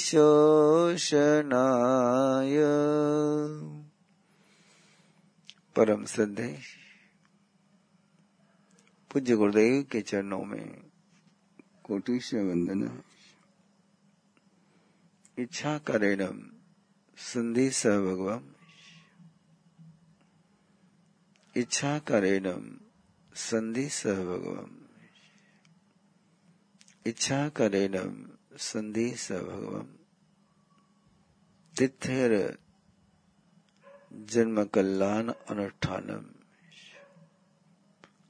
दधिशोषणाय परम श्रद्धे। पूज्य गुरुदेव के चरणों में कोटि से वंदन। इच्छा करेणम, संधि स भगवम इच्छा करेणम, संधि स भगवम इच्छा करेणम संधि स भगवम तिथेर जन्म कल्याण अनुष्ठानम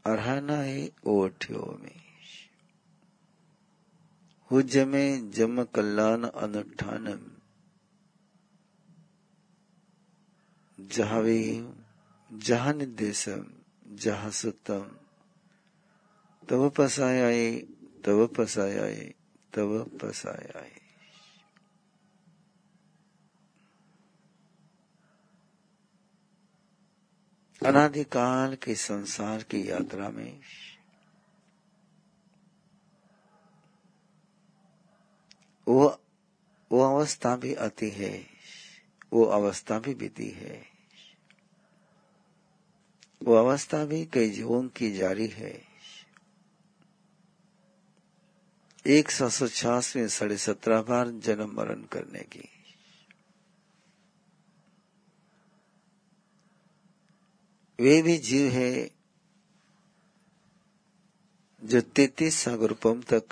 अर्हना ही ओठ्यो में हुजमे जम कल्याण अनुष्ठानम जहावे जहा निर्देशम जहा सुतम तव पसायाए तव पसायाए तव पसायाए अनादिकाल के संसार की यात्रा में वो वो अवस्था भी आती है, वो अवस्था भी बीती है। वो अवस्था भी कई जीवों की जारी है। एक सात सौ छास में साढ़े सत्रह बार जन्म मरण करने की। वे भी जीव है जो तैतीस सागरूपम तक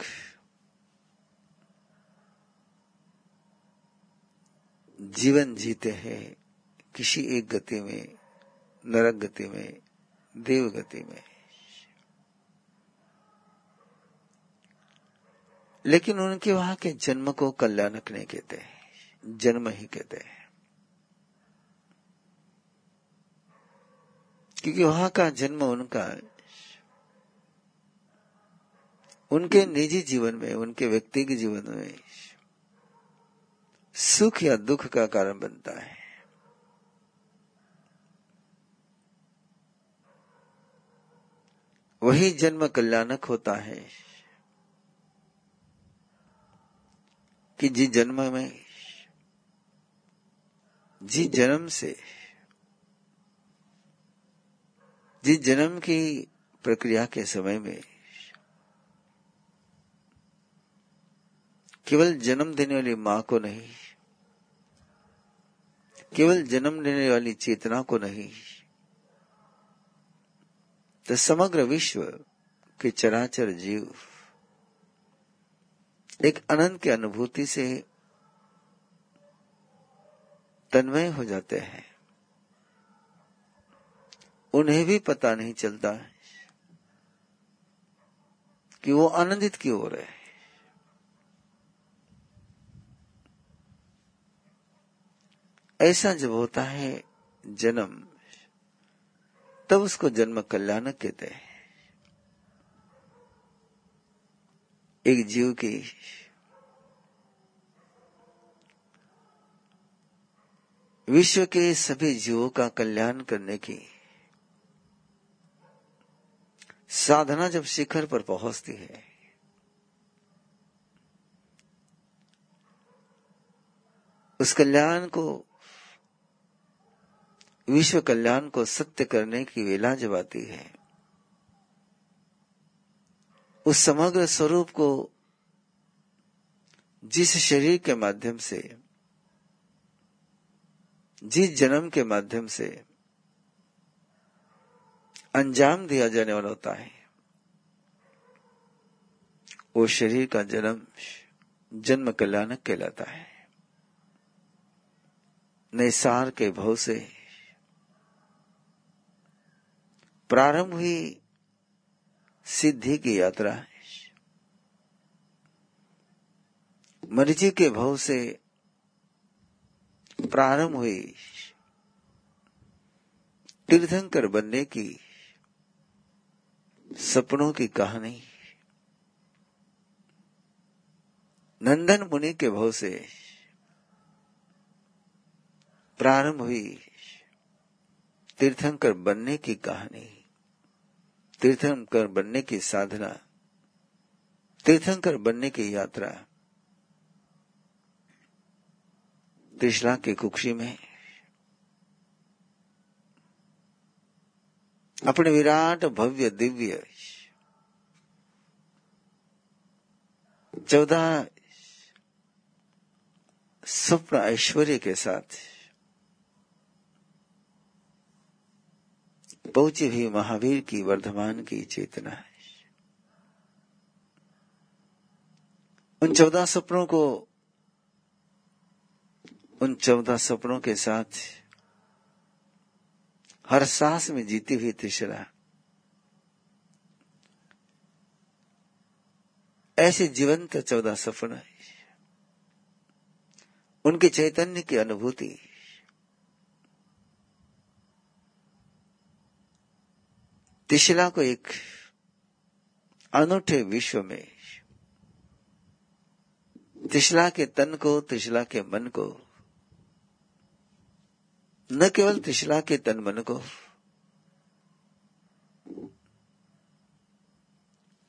जीवन जीते हैं, किसी एक गति में, नरक गति में, देव गति में। लेकिन उनके वहाँ के जन्म को कल्याणक नहीं कहते जन्म ही कहते हैं। क्योंकि वहाँ का जन्म उनका, उनके निजी जीवन में, उनके व्यक्ति के जीवन में सुख या दुख का कारण बनता है। वही जन्म कल्याणक होता है। कि जिस जन्म में, जिस जन्म से, जिस जन्म की प्रक्रिया के समय में, केवल जन्म देने वाली माँ को नहीं, केवल जन्म देने वाली चेतना को नहीं तो समग्र विश्व के चराचर जीव एक अनंत की अनुभूति से तन्मय हो जाते हैं। उन्हें भी पता नहीं चलता कि वो आनंदित क्यों हो रहे हैं। ऐसा जब होता है जन्म, तब उसको जन्म कल्याणक कहते हैं। एक जीव की विश्व के सभी जीवों का कल्याण करने की साधना जब शिखर पर पहुँचती है, उस कल्याण को, विश्व कल्याण को सत्य करने की वेला जब आती है उस समग्र स्वरूप को जिस शरीर के माध्यम से, जिस जन्म के माध्यम से अंजाम दिया जाने वाला होता है, वो शरीर का जन्म जन्म कल्याणक कहलाता है। निसार के भव से प्रारंभ हुई सिद्धि की यात्रा है। मर्ज़ी के भव से प्रारंभ हुई। तीर्थंकर बनने की सपनों की कहानी। नंदन मुनि के भव से प्रारंभ हुई तीर्थंकर बनने की कहानी। तीर्थंकर बनने की साधना, तीर्थंकर बनने की यात्रा। त्रिशला के कुक्षी में अपने विराट भव्य दिव्य चौदह स्वप्न ऐश्वर्य के साथ पहुँची भी महावीर की वर्धमान की चेतना है। उन चौदह सपनों को, उन चौदह सपनों के साथ हर सांस में जीती हुई त्रिशरा ऐसे जीवंत चौदह सपन उनके चैतन्य की अनुभूति तिशला को एक अनूठे विश्व में तिशला के तन को तिशला के मन को, न केवल तिशला के तन मन को,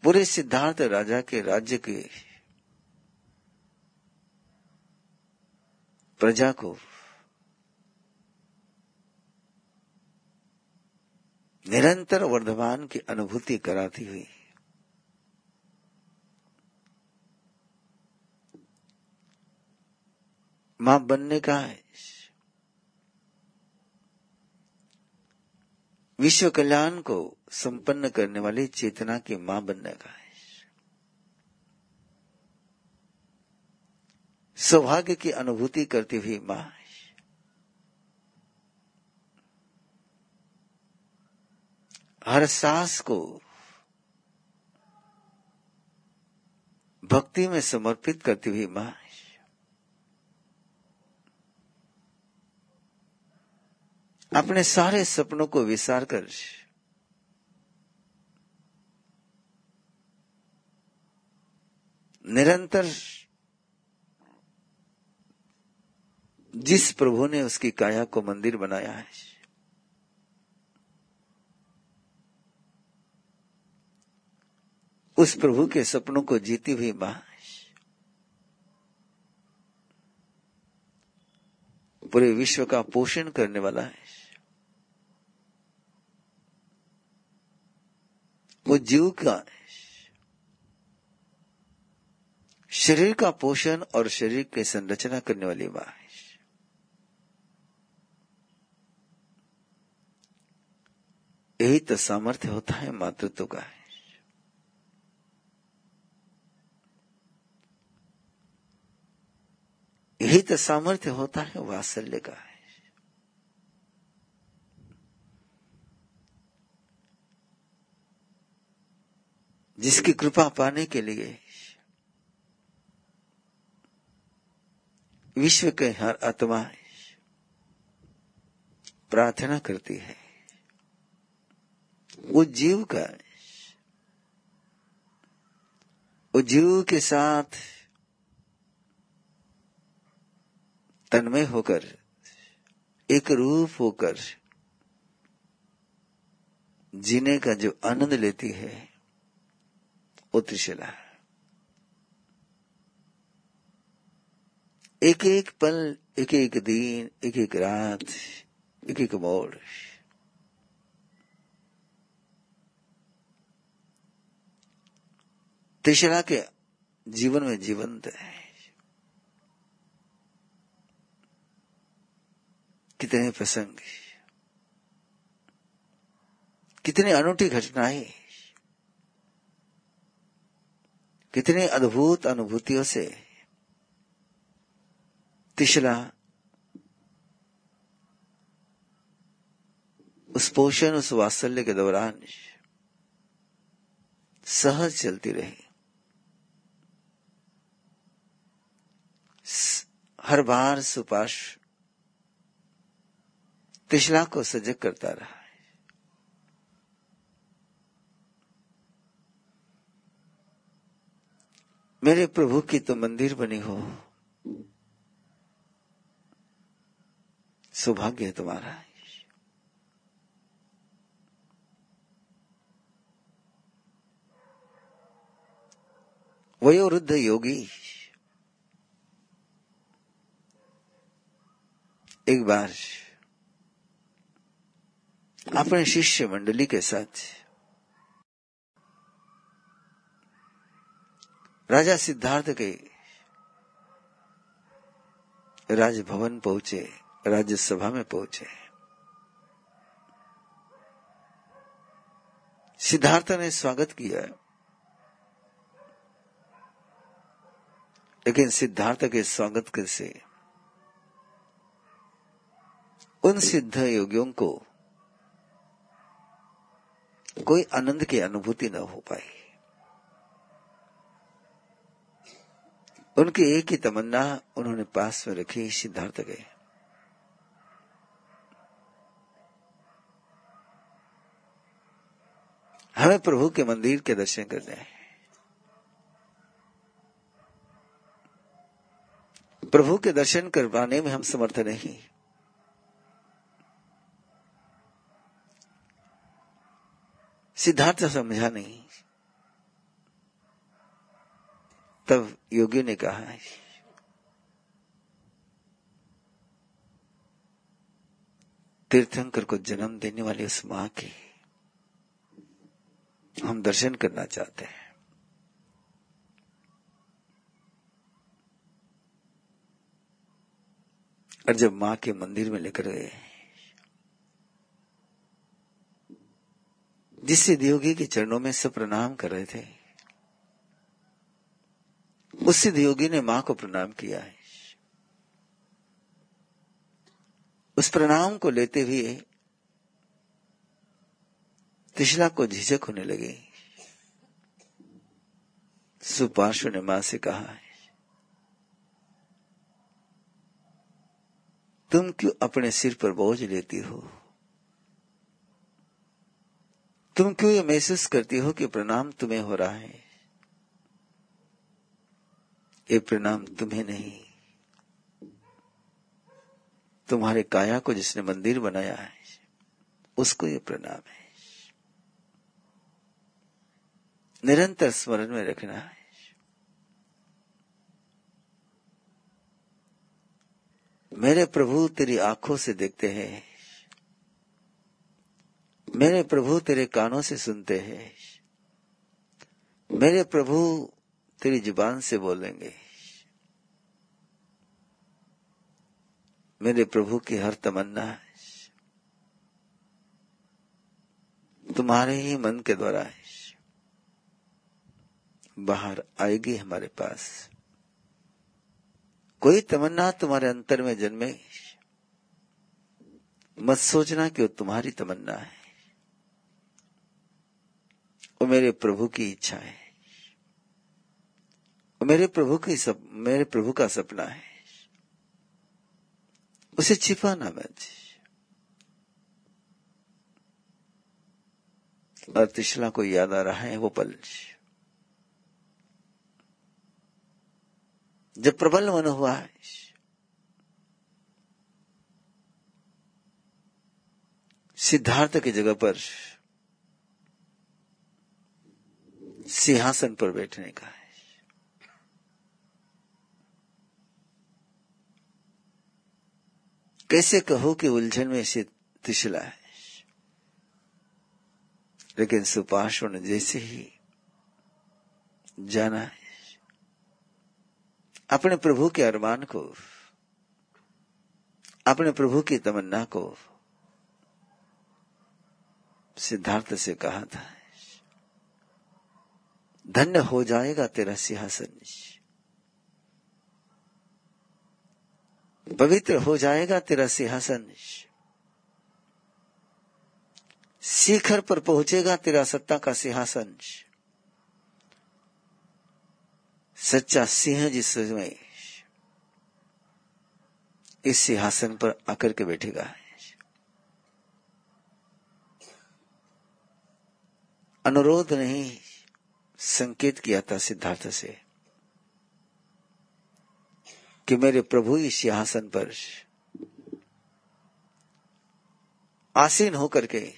पूरे सिद्धार्थ राजा के राज्य के प्रजा को निरंतर वर्धमान की अनुभूति कराती हुई। माँ बनने का है विश्व कल्याण को संपन्न करने वाली चेतना की माँ बनने का है सौभाग्य की अनुभूति करती हुई माँ हर सांस को भक्ति में समर्पित करती हुई माँ अपने सारे सपनों को विसार कर निरंतर जिस प्रभु ने उसकी काया को मंदिर बनाया है उस प्रभु के सपनों को जीती हुई माँ पूरे विश्व का पोषण करने वाला है। वो जीव का शरीर का पोषण और शरीर की संरचना करने वाली माँ यही तो सामर्थ्य होता है मातृत्व का है। यही तो सामर्थ्य होता है वात्सल्य का है। जिसकी कृपा पाने के लिए विश्व के हर आत्मा प्रार्थना करती है। वो जीव का वो जीव के साथ तन्मय होकर, एक रूप होकर जीने का जो आनंद लेती है, वो त्रिशला एक एक पल एक एक दिन एक एक रात एक एक मोड़। त्रिशला के जीवन में जीवंत है। कितने प्रसंग कितनी अनूठी घटनाएँ कितने अद्भुत अनुभूतियों से तिशला उस पोषण, उस वात्सल्य के दौरान सहज चलती रही। हर बार सुपाश तिशला को सजग करता रहा मेरे प्रभु की तो मंदिर बनी हो। सौभाग्य है तुम्हारा। वयोवृद्ध योगी। एक बार अपने शिष्य मंडली के साथ। राजा सिद्धार्थ के राजभवन पहुँचे, राज्यसभा में पहुँचे। सिद्धार्थ ने स्वागत किया। लेकिन सिद्धार्थ के स्वागत से उन सिद्ध योगियों को कोई आनंद की अनुभूति न हो पाई उनकी एक ही तमन्ना उन्होंने पास में रखी, सिद्धार्थ गए। हमें प्रभु के मंदिर के दर्शन करने हैं प्रभु के दर्शन करवाने में हम समर्थ नहीं। सिद्धार्थ समझा नहीं। तब योगी ने कहा, तीर्थंकर को जन्म देने वाली उस माँ की हम दर्शन करना चाहते हैं। और जब माँ के मंदिर में लेकर गए जिस सिद्धयोगी के चरणों में सब प्रणाम कर रहे थे। उस सिद्ध योगी ने माँ को प्रणाम किया। है उस प्रणाम को लेते हुए त्रिशला को झिझक होने लगी। सुपार्श्व ने माँ से कहा है तुम क्यों अपने सिर पर बोझ लेती हो? तुम क्यों ये महसूस करती हो कि प्रणाम तुम्हें हो रहा है? ये प्रणाम तुम्हें नहीं। तुम्हारे काया को जिसने मंदिर बनाया है, उसको ये प्रणाम है। निरंतर स्मरण में रखना है। मेरे प्रभु तेरी आँखों से देखते हैं। मेरे प्रभु तेरे कानों से सुनते हैं। मेरे प्रभु तेरी ज़ुबान से बोलेंगे। मेरे प्रभु की हर तमन्ना तुम्हारे ही मन के द्वारा है। बाहर आएगी हमारे पास। कोई तमन्ना तुम्हारे अंतर में जन्मे। मत सोचना कि वो तुम्हारी तमन्ना है। वो मेरे प्रभु की इच्छा है। वो मेरे प्रभु की सप, मेरे प्रभु का सपना है। उसे छिपाना मत और तिशला को याद आ रहा है वो पल। जब प्रबल मन हुआ है। सिद्धार्थ की जगह पर सिंहासन पर बैठने का है। कैसे कहो कि उलझन में से तिशला है? लेकिन सुपार्श्व ने जैसे ही जाना है, अपने प्रभु के अरमान को, अपने प्रभु की तमन्ना को सिद्धार्थ से कहा था। धन्य हो जाएगा तेरा सिंहासन पवित्र हो जाएगा तेरा सिंहासन शिखर पर पहुंचेगा तेरा सत्ता का सिंहासन सच्चा सिंह जिस समय इस सिंहासन पर आकर के बैठेगा। अनुरोध नहीं। संकेत किया था सिद्धार्थ से कि मेरे प्रभु इस सिंहासन पर आसीन होकर के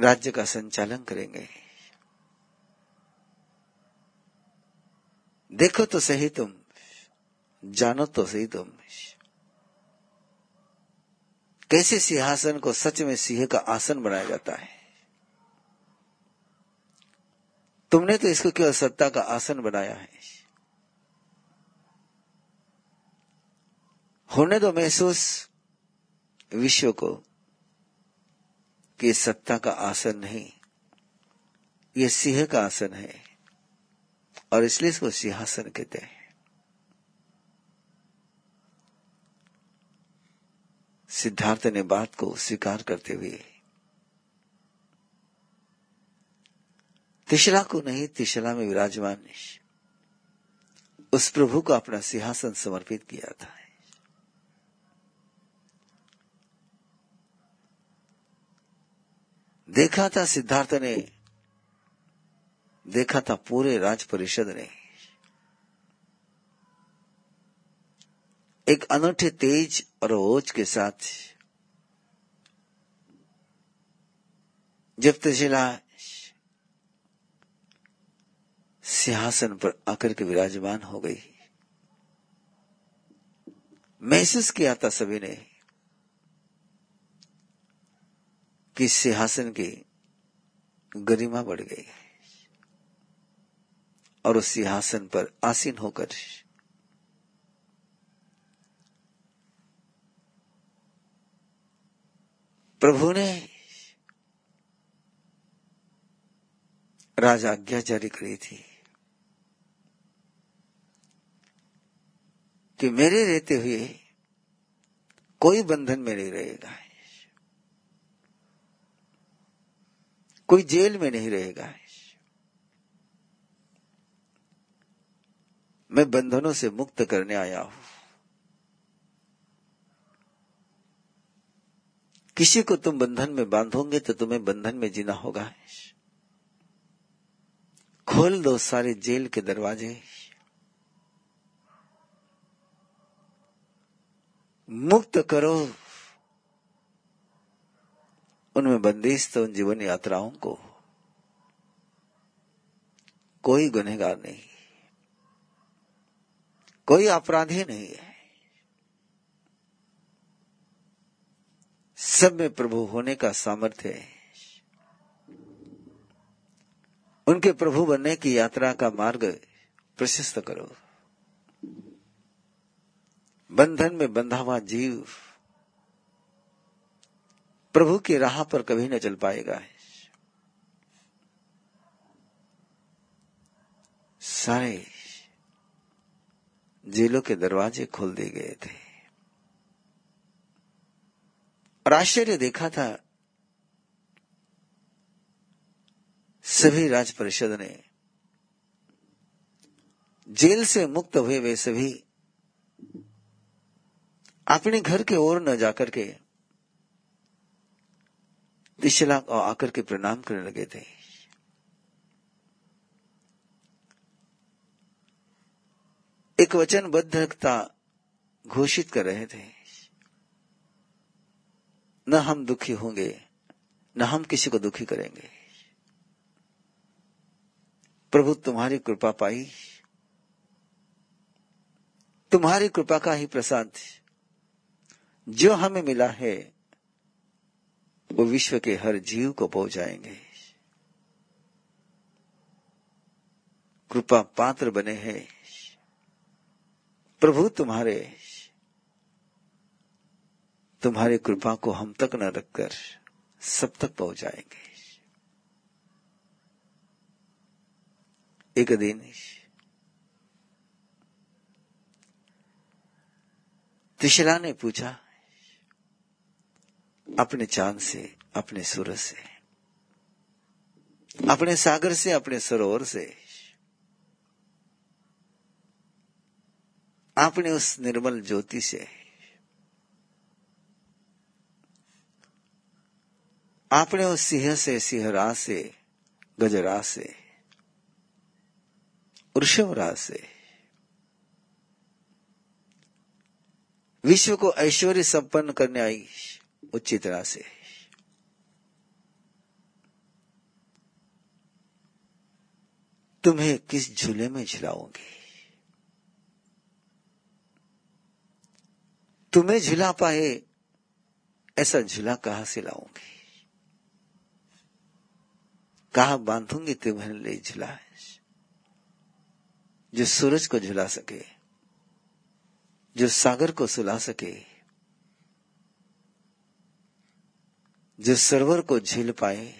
राज्य का संचालन करेंगे। देखो तो सही तुम, जानो तो सही तुम। कैसे सिंहासन को सच में सिंह का आसन बनाया जाता है? तुमने तो इसको केवल सत्ता का आसन बनाया है। होने दो महसूस विश्व को कि सत्ता का आसन नहीं, ये सिंह का आसन है, और इसलिए इसको सिंहासन कहते हैं। सिद्धार्थ ने बात को स्वीकार करते हुए तिशला को नहीं, तिशला में विराजमान उस प्रभु को अपना सिंहासन समर्पित किया था। देखा था सिद्धार्थ ने, देखा था पूरे राज परिषद ने। एक अनूठे तेज और ओज के साथ जब तजिला सिंहासन पर आकर के विराजमान हो गई। महसूस किया था सभी ने कि सिंहासन की गरिमा बढ़ गई और उस सिंहासन पर आसीन होकर प्रभु ने राजाज्ञा जारी करी थी। कि मेरे रहते हुए कोई बंधन में नहीं रहेगा। कोई जेल में नहीं रहेगा। मैं बंधनों से मुक्त करने आया हूँ। किसी को तुम बंधन में बांधोगे तो तुम्हें बंधन में जीना होगा। खोल दो सारे जेल के दरवाजे। मुक्त करो। उनमें बंदिश तो उन जीवन यात्राओं को। कोई गुनहगार नहीं। कोई अपराधी नहीं है। सब में प्रभु होने का सामर्थ्य है। उनके प्रभु बनने की यात्रा का मार्ग प्रशस्त करो। बंधन में बंधा हुआ जीव प्रभु की राह पर कभी न चल पाएगा। सारे जेलों के दरवाजे खोल दिए गए थे। और आश्चर्य देखा था, सभी राज परिषद ने जेल से मुक्त हुए वे सभी अपने घर के ओर न जाकर के दिशला आकर के प्रणाम करने लगे थे। एक वचनबद्धता घोषित कर रहे थे। न हम दुखी होंगे, न हम किसी को दुखी करेंगे। प्रभु, तुम्हारी कृपा पाई। तुम्हारी कृपा का ही प्रसाद जो हमें मिला है, वो विश्व के हर जीव को पहुंचाएँगे। कृपा पात्र बने हैं। प्रभु तुम्हारे, तुम्हारी कृपा को हम तक न रखकर सब तक पहुंचाएँगे। एक दिन त्रिशला ने पूछा अपने चाँद से, अपने सूरज से, अपने सागर से, अपने सरोवर से आपने उस निर्मल ज्योति से आपने उस सिंह से, सिंहरा से, गजरा से वृषभराज से। विश्व को ऐश्वर्य संपन्न करने आई उच्च तरह से तुम्हें किस झूले में झुलाऊँगी तुम्हें झुला पाए, ऐसा झूला कहाँ से लाऊँगी कहा बांधूँगी तुम्हें ले झुला? जो सूरज को झुला सके, जो सागर को सुला सके जो सरवर को झील पाए।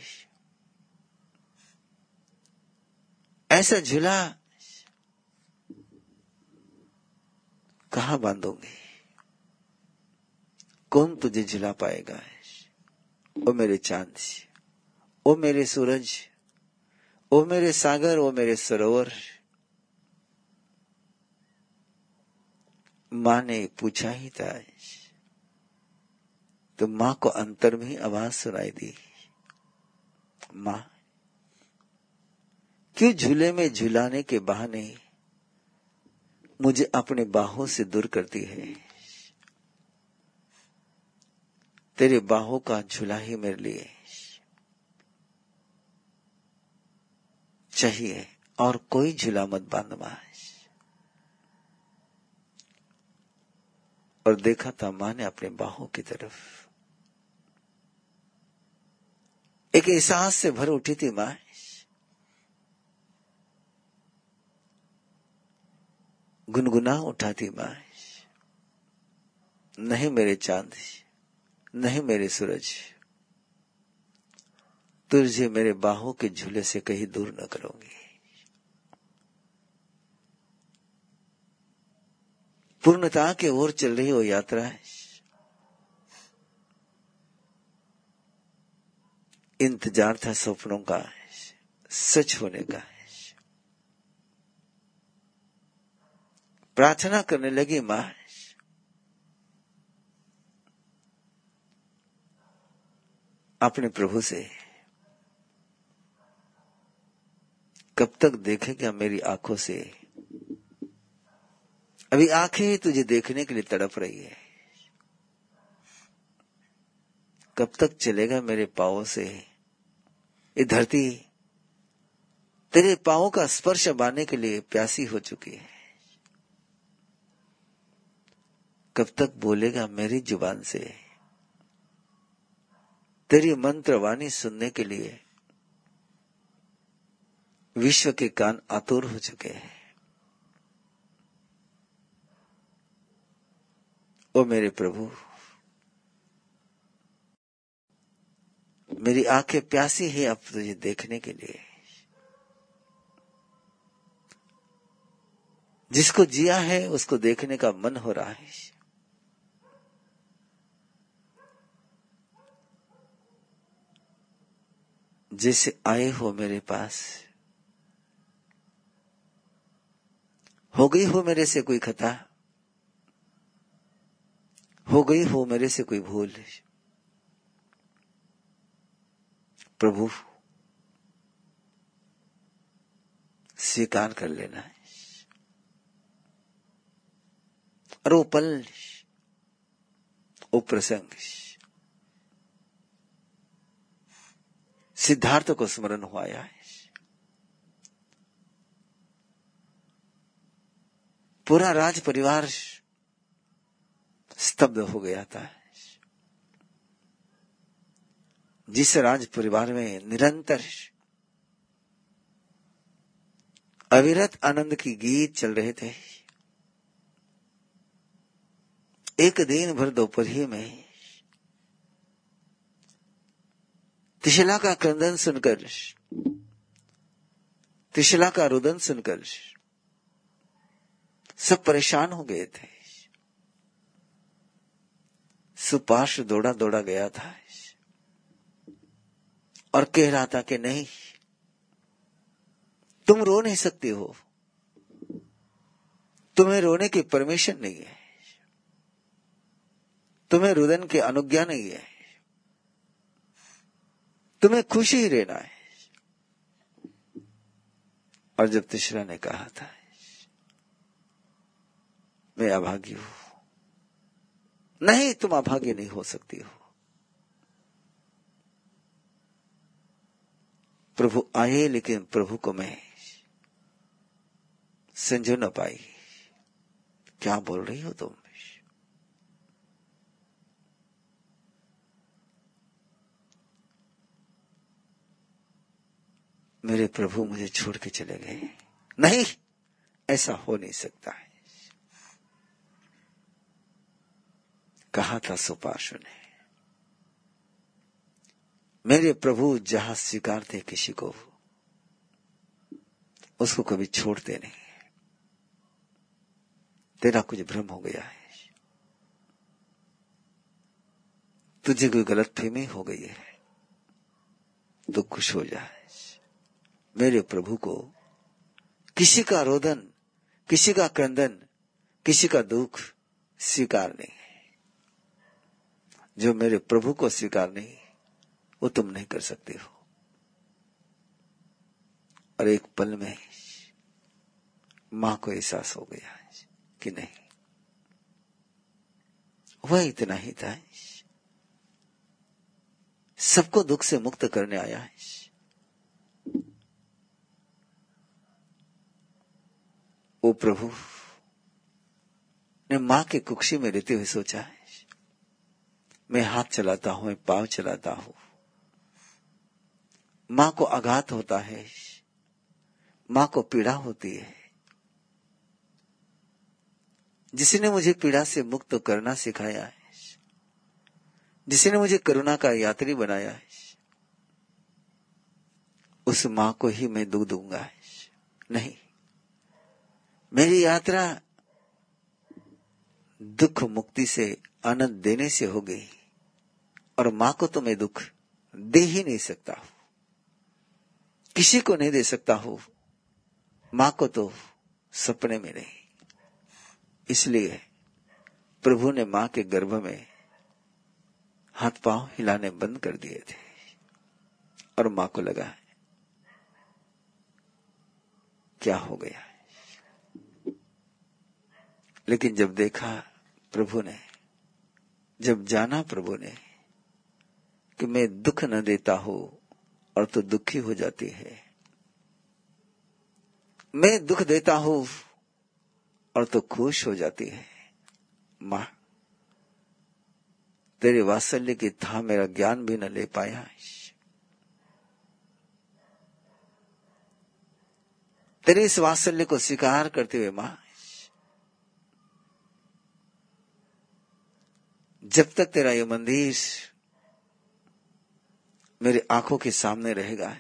ऐसा झूला कहा बांधोगे? कौन तुझे झुला पाएगा? ओ मेरे चाँद, ओ मेरे सूरज, ओ मेरे सागर, ओ मेरे सरोवर। माँ ने पूछा ही था तो माँ को अंतर में ही आवाज़ सुनाई दी। माँ, क्यों झूले में झुलाने के बहाने मुझे अपने बाहों से दूर करती है? तेरे बाहों का झूला ही मेरे लिए चाहिए और कोई झूला मत बाँध और देखा था माँ ने अपने बाहों की तरफ़। एक एहसास से भर उठी थी माँ गुनगुना उठा थी माँ नहीं मेरे चाँद, नहीं मेरे सूरज। तुझे मेरे बाहों के झूले से कहीं दूर न करूँगी। पूर्णता के ओर चल रही वो यात्रा है। इंतज़ार था सपनों का, सच होने का। प्रार्थना करने लगी माँ। अपने प्रभु से, कब तक देखेगा मेरी आँखों से? अभी आँखें ही तुझे देखने के लिए तड़प रही है। कब तक चलेगा मेरे पाओ से? ये धरती तेरे पाओ का स्पर्श बांधने के लिए प्यासी हो चुकी है। कब तक बोलेगा मेरी ज़ुबान से? तेरी मंत्र वाणी सुनने के लिए विश्व के कान आतुर हो चुके हैं। ओ मेरे प्रभु मेरी आँखें प्यासी है अब तुझे देखने के लिए। जिसको जिया है, उसको देखने का मन हो रहा है। जैसे आए हो मेरे पास, हो गई हो मेरे से कोई खता, हो गई हो मेरे से कोई भूल। प्रभु, स्वीकार कर लेना है। और वो पल वो प्रसंग सिद्धार्थ को स्मरण हुआ है। पूरा राज परिवार स्तब्ध हो गया था। जिस राज परिवार में निरंतर अविरत आनंद की गीत चल रहे थे। एक दिन भर दोपहर ही में तिशला का क्रंदन सुनकर, तिशला का रुदन सुनकर सब परेशान हो गए थे। सुपाश दौड़ा दौड़ा गया था। और कह रहा था कि नहीं, तुम रो नहीं सकते हो। तुम्हें रोने की परमिशन नहीं है। तुम्हें रुदन की अनुज्ञा नहीं है। तुम्हें खुशी ही रहना है। और जब तीसरा ने कहा था, मैं अभागी हूँ। नहीं, तुम अभागी नहीं हो सकती हो। प्रभु आए, लेकिन प्रभु को मैं संजो न पाई। क्या बोल रही हो तुम? मेरे प्रभु मुझे छोड़ के चले गए। नहीं, ऐसा हो नहीं सकता है। कहा था सुपाशु ने मेरे प्रभु जहाँ स्वीकारते किसी को उसको कभी छोड़ते नहीं। तेरा कुछ भ्रम हो गया है। तुझे कोई गलत फहमी हो गई है तो खुश हो जाए मेरे प्रभु को किसी का रोदन, किसी का क्रंदन, किसी का दुख स्वीकार नहीं। है जो मेरे प्रभु को स्वीकार नहीं वो तुम नहीं कर सकते हो। और एक पल में माँ को एहसास हो गया कि नहीं। वह इतना ही था। सबको दुख से मुक्त करने आया। है वो प्रभु ने माँ के कुक्षी में रहते हुए सोचा है मैं हाथ चलाता हूँ, मैं पाँव चलाता हूँ। माँ को आघात होता है। माँ को पीड़ा होती है। जिसने मुझे पीड़ा से मुक्त करना सिखाया है। जिसने मुझे करुणा का यात्री बनाया है। उस माँ को ही मैं दुख दूँगा नहीं। मेरी यात्रा दुख मुक्ति से आनंद देने से हो गई। और माँ को तो मैं दुख दे ही नहीं सकता हूँ। किसी को नहीं दे सकता हूँ। माँ को तो सपने में नहीं। इसलिए प्रभु ने माँ के गर्भ में हाथ पाँव हिलाने बंद कर दिए थे और माँ को लगा, क्या हो गया? लेकिन जब देखा प्रभु ने, जब जाना प्रभु ने कि मैं दुख न देता हूँ और तो दुखी हो जाती है। मैं दुख देता हूँ और तो खुश हो जाती है। माँ, तेरे वात्सल्य की था मेरा ज्ञान भी न ले पाया। तेरे इस वात्सल्य को स्वीकार करते हुए माँ, जब तक तेरा ये मंदिर मेरी आँखों के सामने रहेगा।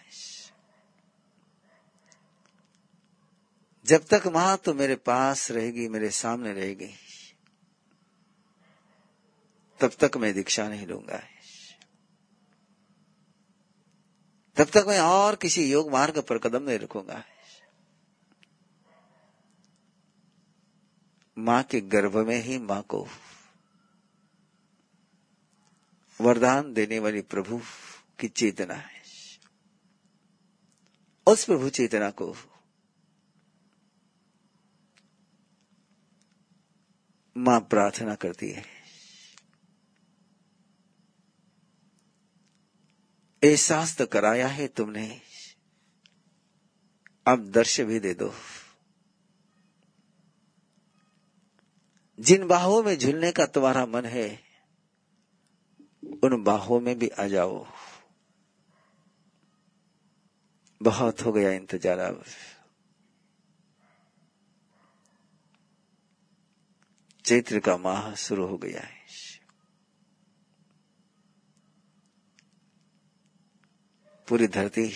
जब तक माँ तो मेरे पास रहेगी, मेरे सामने रहेगी। तब तक मैं दीक्षा नहीं लूँगा। तब तक मैं और किसी योग मार्ग पर कदम नहीं रखूँगा। माँ के गर्भ में ही माँ को वरदान देने वाली प्रभु की चेतना है। उस प्रभु चेतना को माँ प्रार्थना करती है। एहसास तो कराया है तुमने। अब दर्श भी दे दो। जिन बाहों में झूलने का तुम्हारा मन है, उन बाहों में भी आ जाओ। बहुत हो गया इंतज़ार अब। चैत्र का माह शुरू हो गया है। पूरी धरती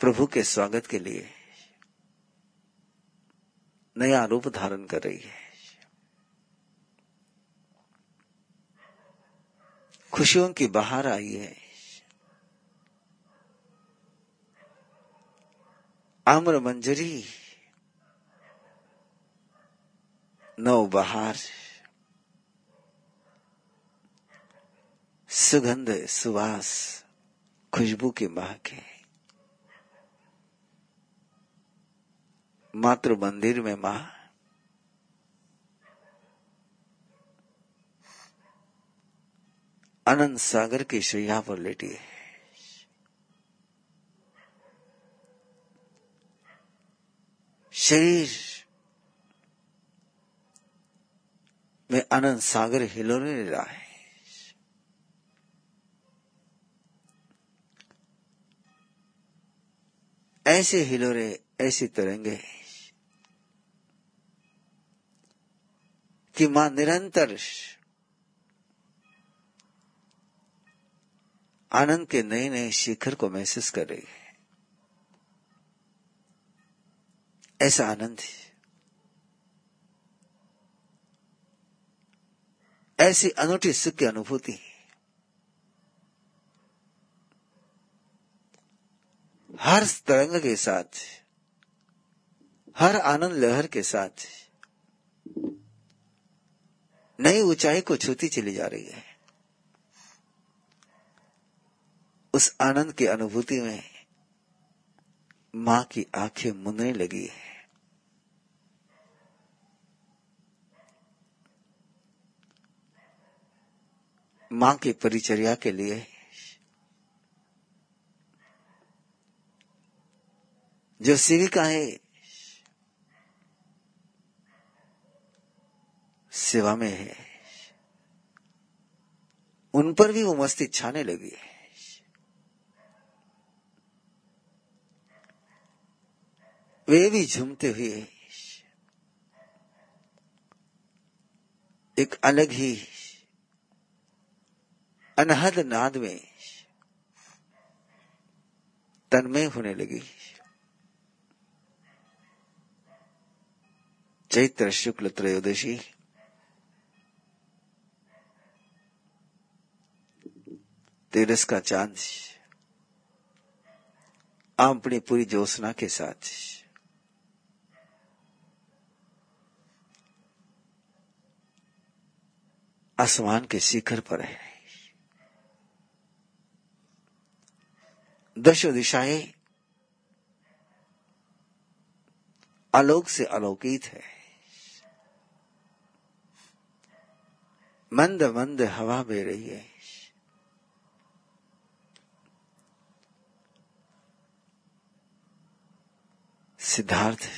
प्रभु के स्वागत के लिए नया रूप धारण कर रही है। खुशियों की बाहर आई है। आम्र मंजरी। नौ बहार। सुगंध, सुवास, खुशबू की महक। मातृ मंदिर में माँ। अनंत सागर की शैया पर लेटी है। शरीर में अनंत सागर हिलोने रहा है। ऐसे हिलोरे ऐसी तरंगे कि माँ निरंतर आनंद के नए नए शिखर को महसूस कर रही है। ऐसा आनंद है। ऐसी अनूठी सुख की अनुभूति है। हर तरंग के साथ, हर आनंद लहर के साथ, नई ऊंचाई को छूती चली जा रही है। उस आनंद की अनुभूति में माँ की आँखें मुनने लगी है। माँ की परिचर्या के लिए। जो सेविका है, सेवा में है। उन पर भी वो मस्ती छाने लगी है। वे भी झूमते हुए एक अलग ही अनहद नाद में तन्मय होने लगी। चैत्र शुक्ल त्रयोदशी। तेरस का चाँद। अपनी पूरी ज्योत्सना के साथ। आसमान के शिखर पर है। दशो दिशाएँ आलोक से अलौकित है। मंद मंद हवा बह रही है। सिद्धार्थ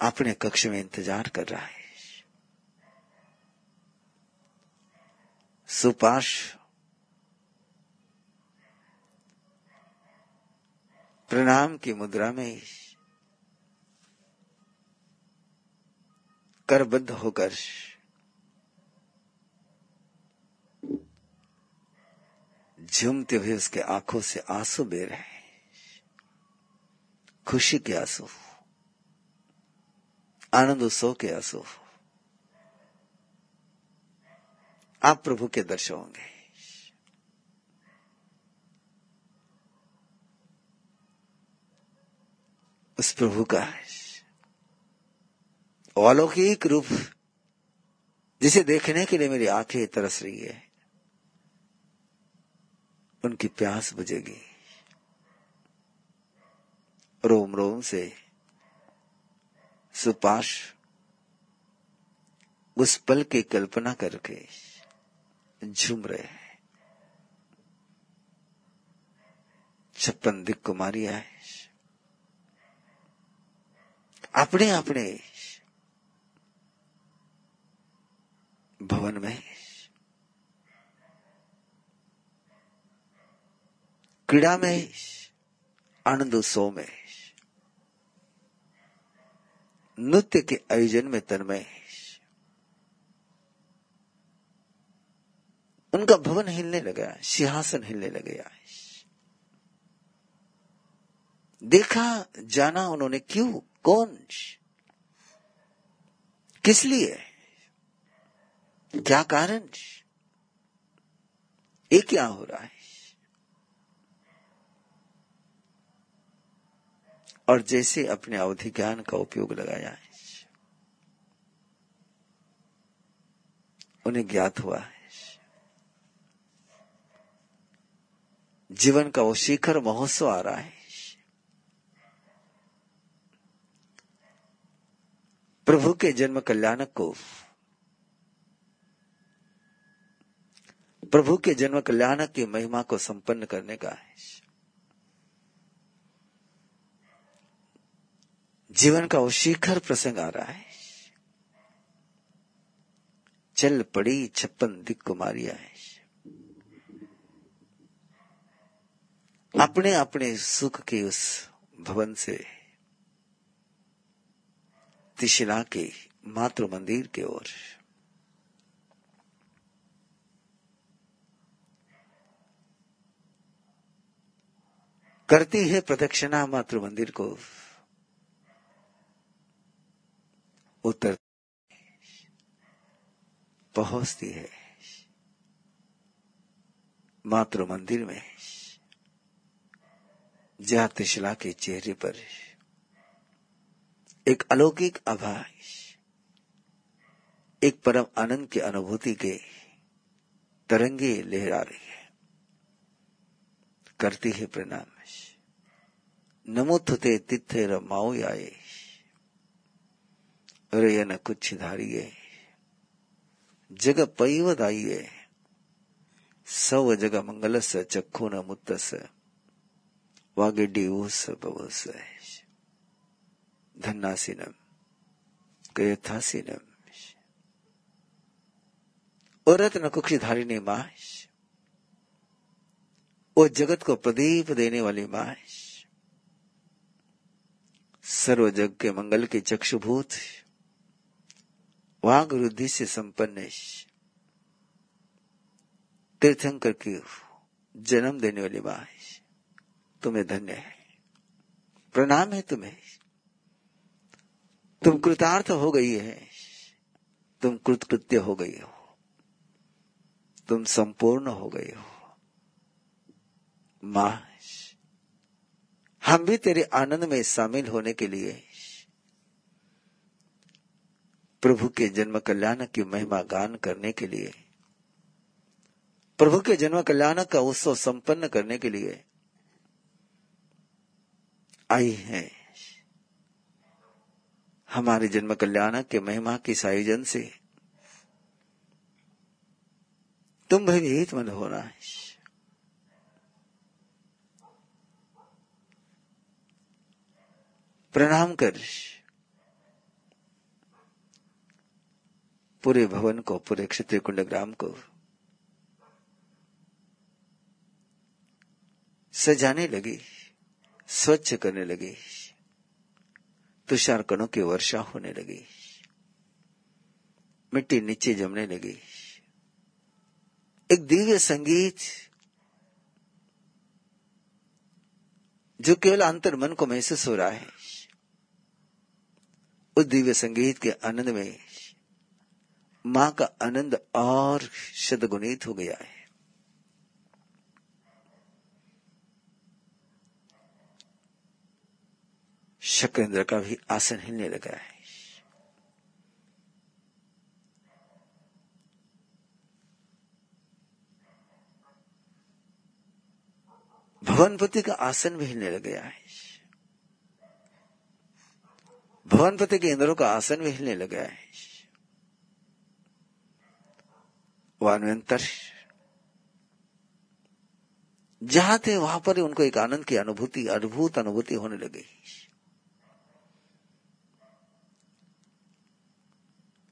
अपने कक्ष में इंतज़ार कर रहा है। सुपाश प्रणाम की मुद्रा में करबद्ध होकर झूमते हुए उसके आँखों से आँसू बह रहे खुशी के आँसू आनंद उत्सव के आँसू आप प्रभु के दर्शन होंगे। उस प्रभु का अलौकिक रूप जिसे देखने के लिए मेरी आँखें तरस रही है, उनकी प्यास बुझेगी। रोम रोम से सुपाश उस पल की कल्पना करके झूम रहे हैं। छप्पन दिक कुमारी आए अपने अपने भवन में क्रीड़ा में आनंद उत्सव में नृत्य के आयोजन में तन्मय उनका भवन हिलने लगा, सिंहासन हिलने लगे देखा, जाना उन्होंने क्यों? कौन? किस लिए? क्या कारण? ये क्या हो रहा है? और जैसे अपने अवधि ज्ञान का उपयोग लगाया है, उन्हें ज्ञात हुआ है। जीवन का वो शिखर महोत्सव आ रहा है। प्रभु के जन्म कल्याणक को। प्रभु के जन्म कल्याणक की महिमा को संपन्न करने का जीवन का वो शिखर प्रसंग आ रहा है। चल पड़ी छप्पन दिक कुमारिया है। अपने अपने सुख के उस भवन से तिशिला के मातृ मंदिर के ओर। करती है प्रदक्षिणा मातृ मंदिर को। उत्तर। पहुँचती है। मातृ मंदिर में। जहाँ त्रिशला के चेहरे पर एक अलौकिक आभास, एक परम आनंद की अनुभूति के तरंगे लहरा रही है। करती है प्रणाम। नमो तुते तिथे रमाओ आए रयन कुछ धारिये। जग पैव दाइये, सव जग मंगलस, चक्षु न मुत्तस वागेडी ऊस बवस धन्नासीनम कयथासीनम रत्न कुक्षी धारिणी माश वो जगत को प्रदीप देने वाली माश सर्व जग के मंगल के चक्षुभूत, वाग रुद्धि से संपन्न, तीर्थंकर की जन्म देने वाली माश तुम्हें धन्य है। प्रणाम है तुम्हें। तुम कृतार्थ हो गई है। तुम कृतकृत्य हो गई हो। तुम संपूर्ण हो गई हो। माँ, हम भी तेरे आनंद में शामिल होने के लिए प्रभु के जन्म कल्याण की महिमा गान करने के लिए, प्रभु के जन्म कल्याण का उत्सव संपन्न करने के लिए आई है। हमारे जन्म कल्याण के महिमा के आयोजन से। तुम भयभीत मन है प्रणाम कर। पूरे भवन को, पूरे क्षत्रिय कुंड ग्राम को सजाने लगी, स्वच्छ करने लगी। तुषार कणों की वर्षा होने लगी। मिट्टी नीचे जमने लगी। एक दिव्य संगीत जो केवल अंतर मन को महसूस हो रहा है, उस दिव्य संगीत के आनंद में माँ का आनंद और शतगुणित हो गया है। शक्रेंद्र का भी आसन हिलने लगा है। भवनपति का आसन भी हिलने लग गया है। भवनपति के इंद्रों का आसन भी हिलने लग गया है। वानवंतर। जहाँ थे वहाँ पर उनको एक आनंद की अनुभूति, अद्भुत अनुभूति होने लगी।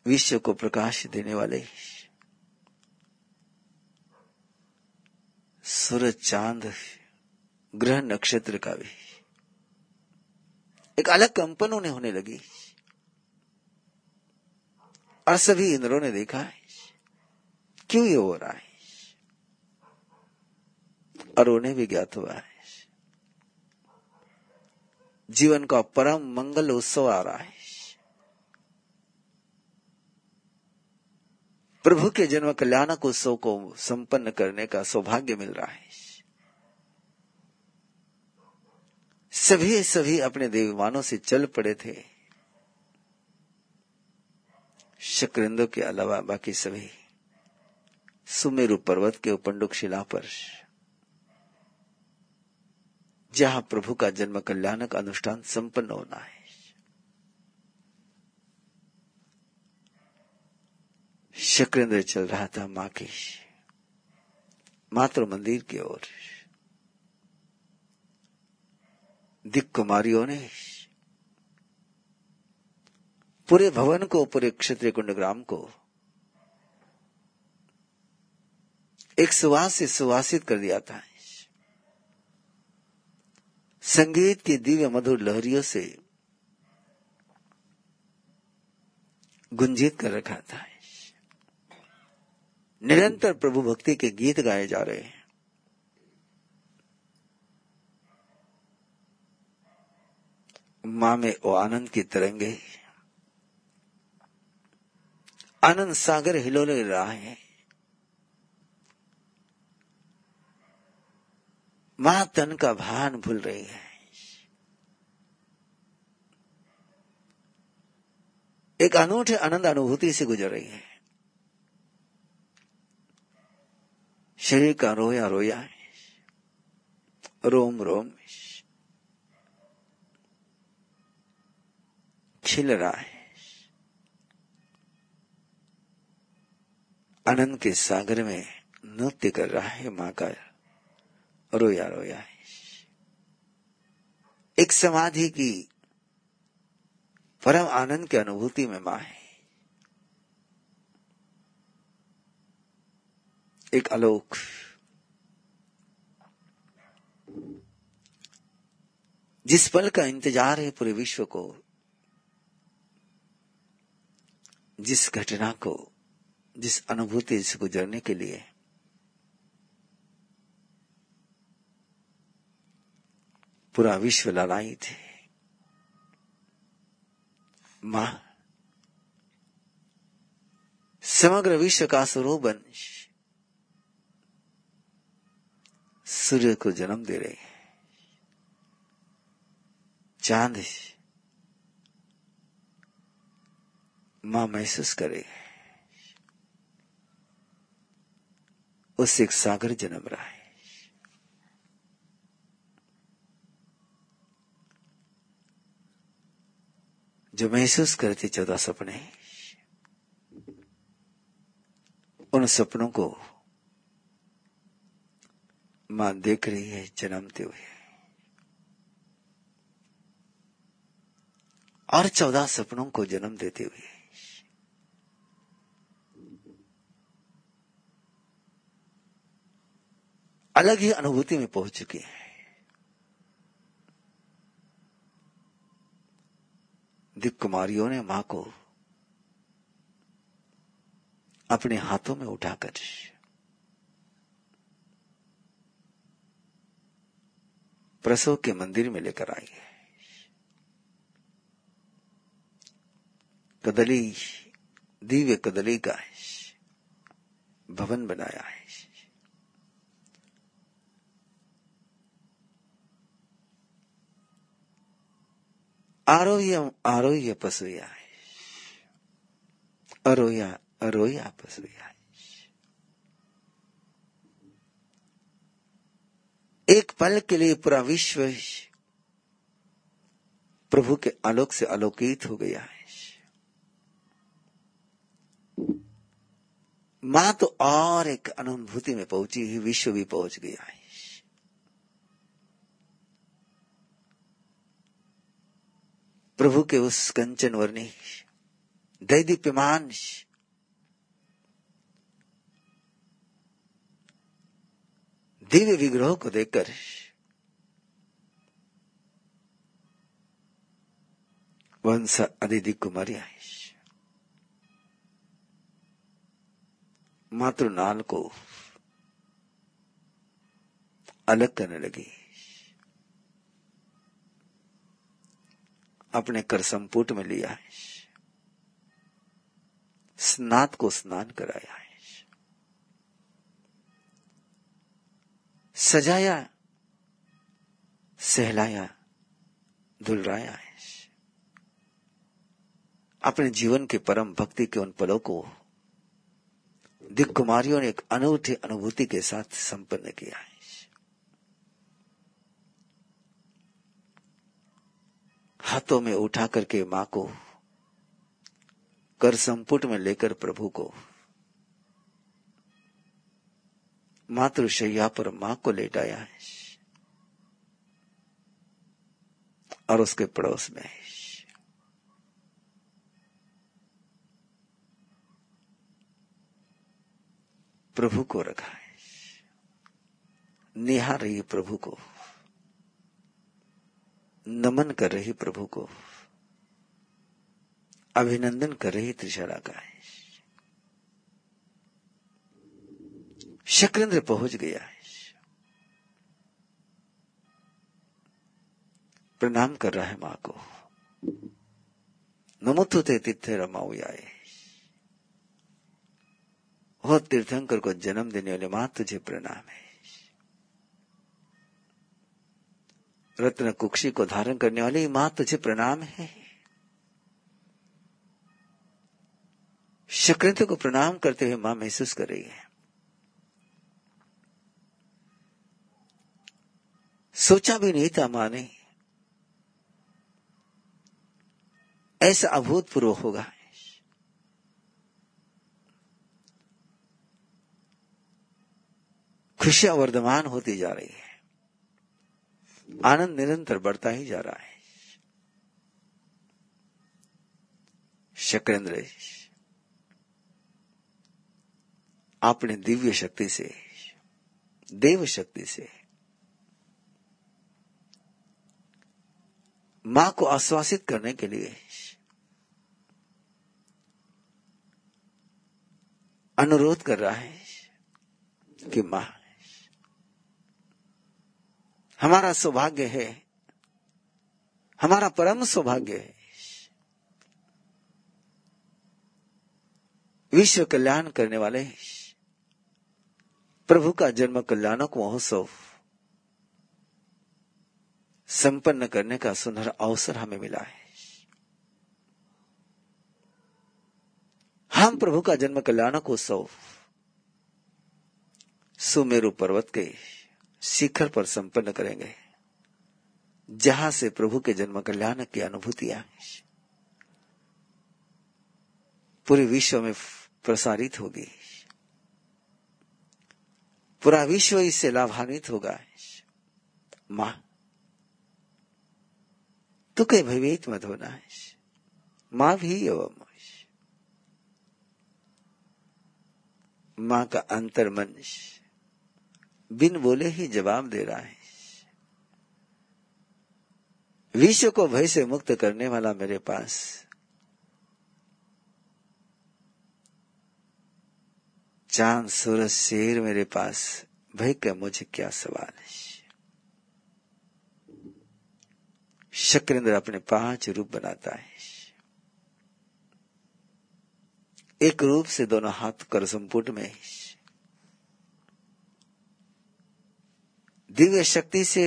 विश्व को प्रकाश देने वाले सूरज चाँद ग्रह नक्षत्र का भी। एक अलग कंपन उन्हें होने लगी। और सभी इंद्रों ने देखा है क्यों ये हो रहा है और उन्हें भी ज्ञात हुआ है जीवन का परम मंगल उत्सव आ रहा है प्रभु के जन्म कल्याणक उत्सव को संपन्न करने का सौभाग्य मिल रहा है। सभी सभी अपने देवमानों से चल पड़े थे। शक्रेंदो के अलावा बाकी सभी सुमेरु पर्वत के उपंडुक शिला पर जहाँ प्रभु का जन्म कल्याणक अनुष्ठान संपन्न होना है। शक्रेंद्र चल रहा था माँ के मातृ मंदिर की ओर। दिक कुमारियों ने पूरे भवन को, पूरे क्षत्रिय कुंडग्राम को एक सुवास से सुवासित कर दिया था। संगीत की दिव्य मधुर लहरियों से गुंजित कर रखा था। निरंतर प्रभु भक्ति के गीत गाए जा रहे हैं। माँ में वो आनंद की तरंगे। आनंद सागर हिलोले रहा है। माँ तन का भान भूल रही है। एक अनूठे आनंद अनुभूति से गुजर रही है। शरीर का रोया रोया है रोम रोम छिल रहा है आनंद के सागर में नृत्य कर रहा है माँ का रोया रोया है एक समाधि की परम आनंद की अनुभूति में माँ है एक अलोक जिस पल का इंतज़ार है पूरे विश्व को, जिस घटना को, जिस अनुभूति से गुजरने के लिए, पूरा विश्व लड़ाई थे माँ, समग्र विश्व का स्वरूप सूर्य को जन्म दे रहे हैं। चाँद माँ महसूस करे। उससे एक सागर जन्म रहा है। जो महसूस करते चौदह सपने, उन सपनों को माँ देख रही है, जन्मते हुए। और चौदह सपनों को जन्म देते हुए। अलग ही अनुभूति में पहुँच चुके हैं। दिक कुमारियों ने माँ को अपने हाथों में उठाकर प्रसव के मंदिर में लेकर है। कदली, दिव्य कदली का भवन बनाया है। आरोह्य आरोह्य पसुया है। अरोया अरोया पसुया है एक पल के लिए पूरा विश्व प्रभु के आलोक से आलोकित हो गया है। माँ तो और एक अनुभूति में पहुँची ही विश्व भी पहुँच गया है। प्रभु के उस कंचन वर्णी, दैदीप्यमान दिव्य विग्रह को देखकर वंश अदिति कुमारी आई मातृनाल को अलग करने लगी। अपने कर संपुट में लिया स्नात को स्नान कराया सजाया, सहलाया, धुलराया अपने जीवन के परम भक्ति के उन पलों को दिक कुमारियों ने एक अनूठी अनुभूति के साथ संपन्न किया है। हाथों में उठा करके माँ को, कर संपुट में लेकर प्रभु को मातृशैया पर माँ को लेटाया है। और उसके पड़ोस में प्रभु को रखा है। निहार रही प्रभु को। नमन कर रही प्रभु को। अभिनंदन कर रही त्रिशरा का है। शक्रेंद्र पहुँच गया है। प्रणाम कर रहा है माँ को। नमुत्थु ते तिथे रमाऊ आए हो तीर्थंकर को जन्म देने वाले माँ, तुझे प्रणाम है। रत्न कुक्षी को धारण करने वाली माँ, तुझे प्रणाम है। शक्रित को प्रणाम करते हुए माँ महसूस कर रही है। सोचा भी नहीं था माँ ने। ऐसा अभूतपूर्व होगा। खुशियाँ वर्धमान होती जा रही है। आनंद निरंतर बढ़ता ही जा रहा है। शक्रेंद्र, आपने दिव्य शक्ति से, देव शक्ति से माँ को आश्वासित करने के लिए। अनुरोध कर रहा है कि माँ, हमारा सौभाग्य है, हमारा परम सौभाग्य है। विश्व कल्याण करने वाले प्रभु का जन्म कल्याणक महोत्सव संपन्न करने का सुंदर अवसर हमें मिला है। हम प्रभु का जन्म कल्याणक उत्सव सुमेरु पर्वत के शिखर पर संपन्न करेंगे, जहाँ से प्रभु के जन्म कल्याण की अनुभूतियाँ पूरे विश्व में प्रसारित होगी। पूरा विश्व इससे लाभान्वित होगा। माँ तू मत होना है। माँ भी एवं माँ का अंतर मन बिन बोले ही जवाब दे रहा है। विश्व को भय से मुक्त करने वाला मेरे पास चाँद, सूरज, शेर मेरे पास, भय का मुझे क्या सवाल है? शक्रेंद्र अपने पाँच रूप बनाता है। एक रूप से दोनों हाथ कर संपुट में दिव्य शक्ति से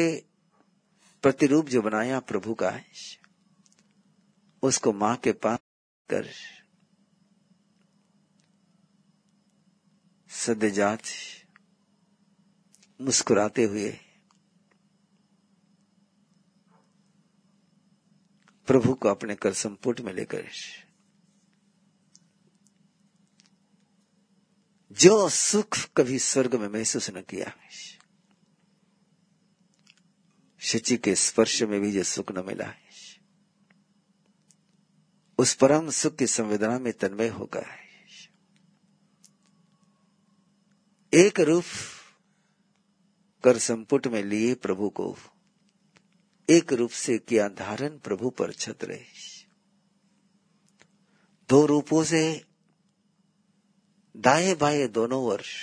प्रतिरूप जो बनाया प्रभु का है, उसको माँ के पास कर सद्यजात मुस्कुराते हुए प्रभु को अपने कर संपुट में लेकर जो सुख कभी स्वर्ग में महसूस न किया शची के स्पर्श में भी जो सुख न मिला है। उस परम सुख की संवेदना में तन्मय होकर है एक रूप कर संपुट में लिए प्रभु को एक रूप से किया धारण प्रभु पर छत्र दो रूपों से दाए बाए दोनों वर्ष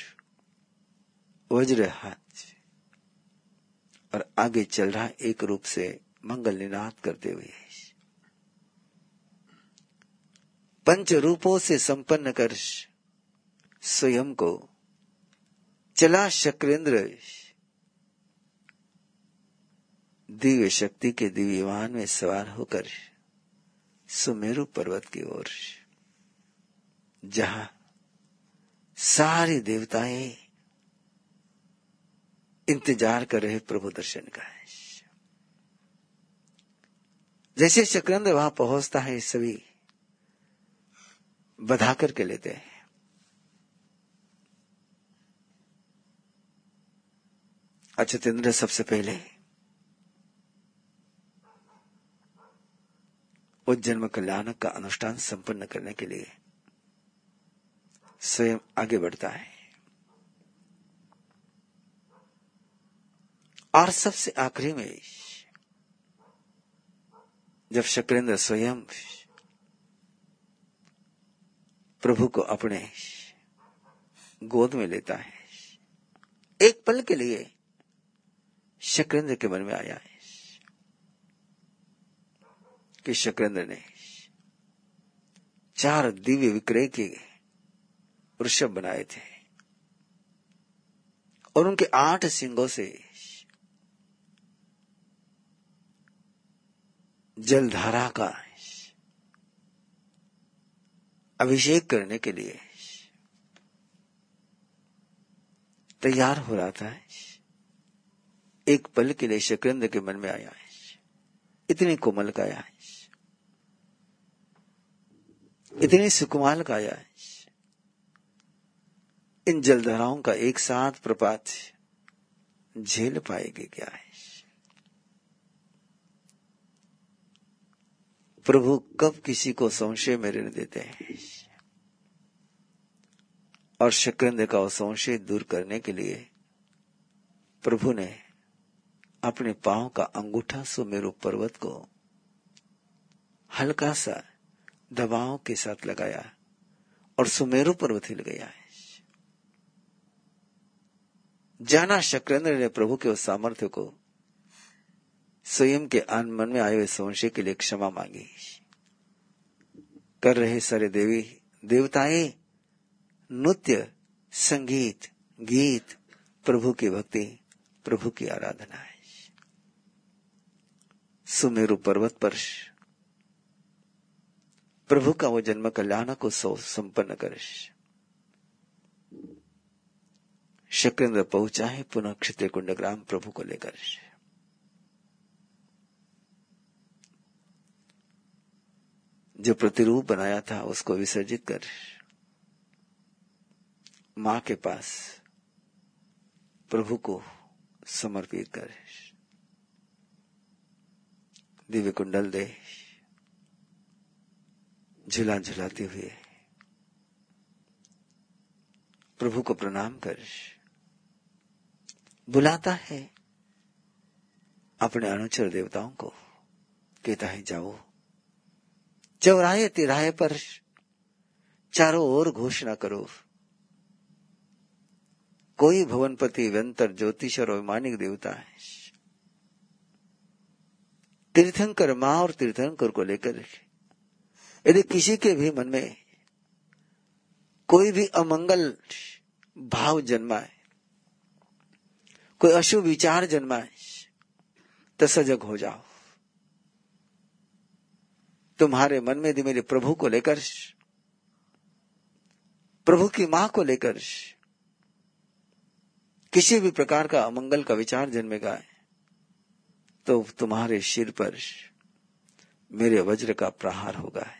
वज्र हाथ और आगे चल रहा एक रूप से मंगल निनाद करते हुए पंच रूपों से संपन्न कर स्वयं को चला शक्रेंद्र दिव्य शक्ति के दिव्यवान में सवार होकर सुमेरु पर्वत की ओर, जहाँ सारी देवताएँ इंतज़ार कर रहे प्रभु दर्शन का जैसे शक्रेंद्र वहाँ पहुँचता है सभी बधा करके लेते हैं। अच्युतेंद्र सबसे पहले उस जन्म कल्याणक का अनुष्ठान संपन्न करने के लिए स्वयं आगे बढ़ता है। और सबसे आखिरी में जब शक्रेंद्र स्वयं प्रभु को अपने गोद में लेता है, एक पल के लिए शक्रेंद्र के मन में आया है। कि शक्रेंद्र ने। चार दिव्य विक्रय के वृषभ बनाए थे। और उनके आठ सिंगों से जलधारा का अभिषेक करने के लिए तैयार हो रहा था। एक पल के लिए शक्रेंद्र के मन में आया। इतनी कोमल काया है इतनी सुकुमाल काया इन जलधाराओं का एक साथ प्रपात झेल पाएगी क्या है? प्रभु, कब किसी को संशय में ऋण देते हैं? और शक्रेंद्र का संशय दूर करने के लिए प्रभु ने अपने पाँव का अंगूठा सुमेरु पर्वत को हल्का सा दबाव के साथ लगाया और सुमेरु पर्वत हिल गया है। जाना शक्रेंद्र ने प्रभु के उस सामर्थ्य को स्वयं के आन मन में आए हुए संशय के लिए क्षमा मांगी। कर रहे सारे देवी, देवताएँ, नृत्य, संगीत, गीत, प्रभु की भक्ति, प्रभु की आराधना है। सुमेरु पर्वत पर प्रभु का वो जन्म कल्याण को सौ संपन्न कर शक्रेंद्र पहुँचा है पुनः क्षत्रिय कुंडग्राम प्रभु को लेकर जो प्रतिरूप बनाया था, उसको विसर्जित कर माँ के पास प्रभु को समर्पित कर दिव्य कुंडल दे झुला झुलाते हुए, प्रभु को प्रणाम कर, बुलाता है अपने अनुचर देवताओं को, कहता है, जाओ। चौराहे तिराहे पर चारों ओर घोषणा करो। कोई भवनपति, व्यंतर ज्योतिष और वैमानिक देवता है। तीर्थंकर, माँ और तीर्थंकर को लेकर यदि किसी के भी मन में कोई भी अमंगल भाव जन्माए, कोई अशुभ विचार जन्माए तो सजग हो जाओ। तुम्हारे मन में यदि मेरे प्रभु को लेकर, प्रभु की माँ को लेकर किसी भी प्रकार का अमंगल का विचार जन्मेगा तो तुम्हारे सिर पर मेरे वज्र का प्रहार होगा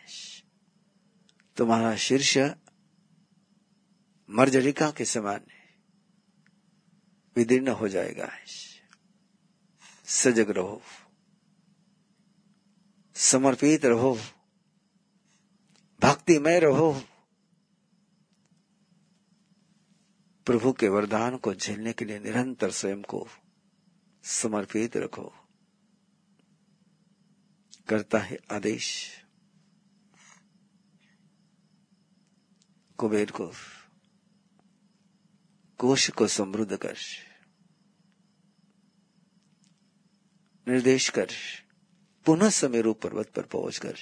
तुम्हारा शीर्ष मर्जरिका के समान विदीर्ण हो जाएगा सजग रहो। समर्पित रहो। भक्तिमय रहो। प्रभु के वरदान को झेलने के लिए निरंतर स्वयं को समर्पित रखो। करता है आदेश। कुबेर को कोश को समृद्ध कर। निर्देश कर। पुनः समेरु पर्वत पर पहुंचकर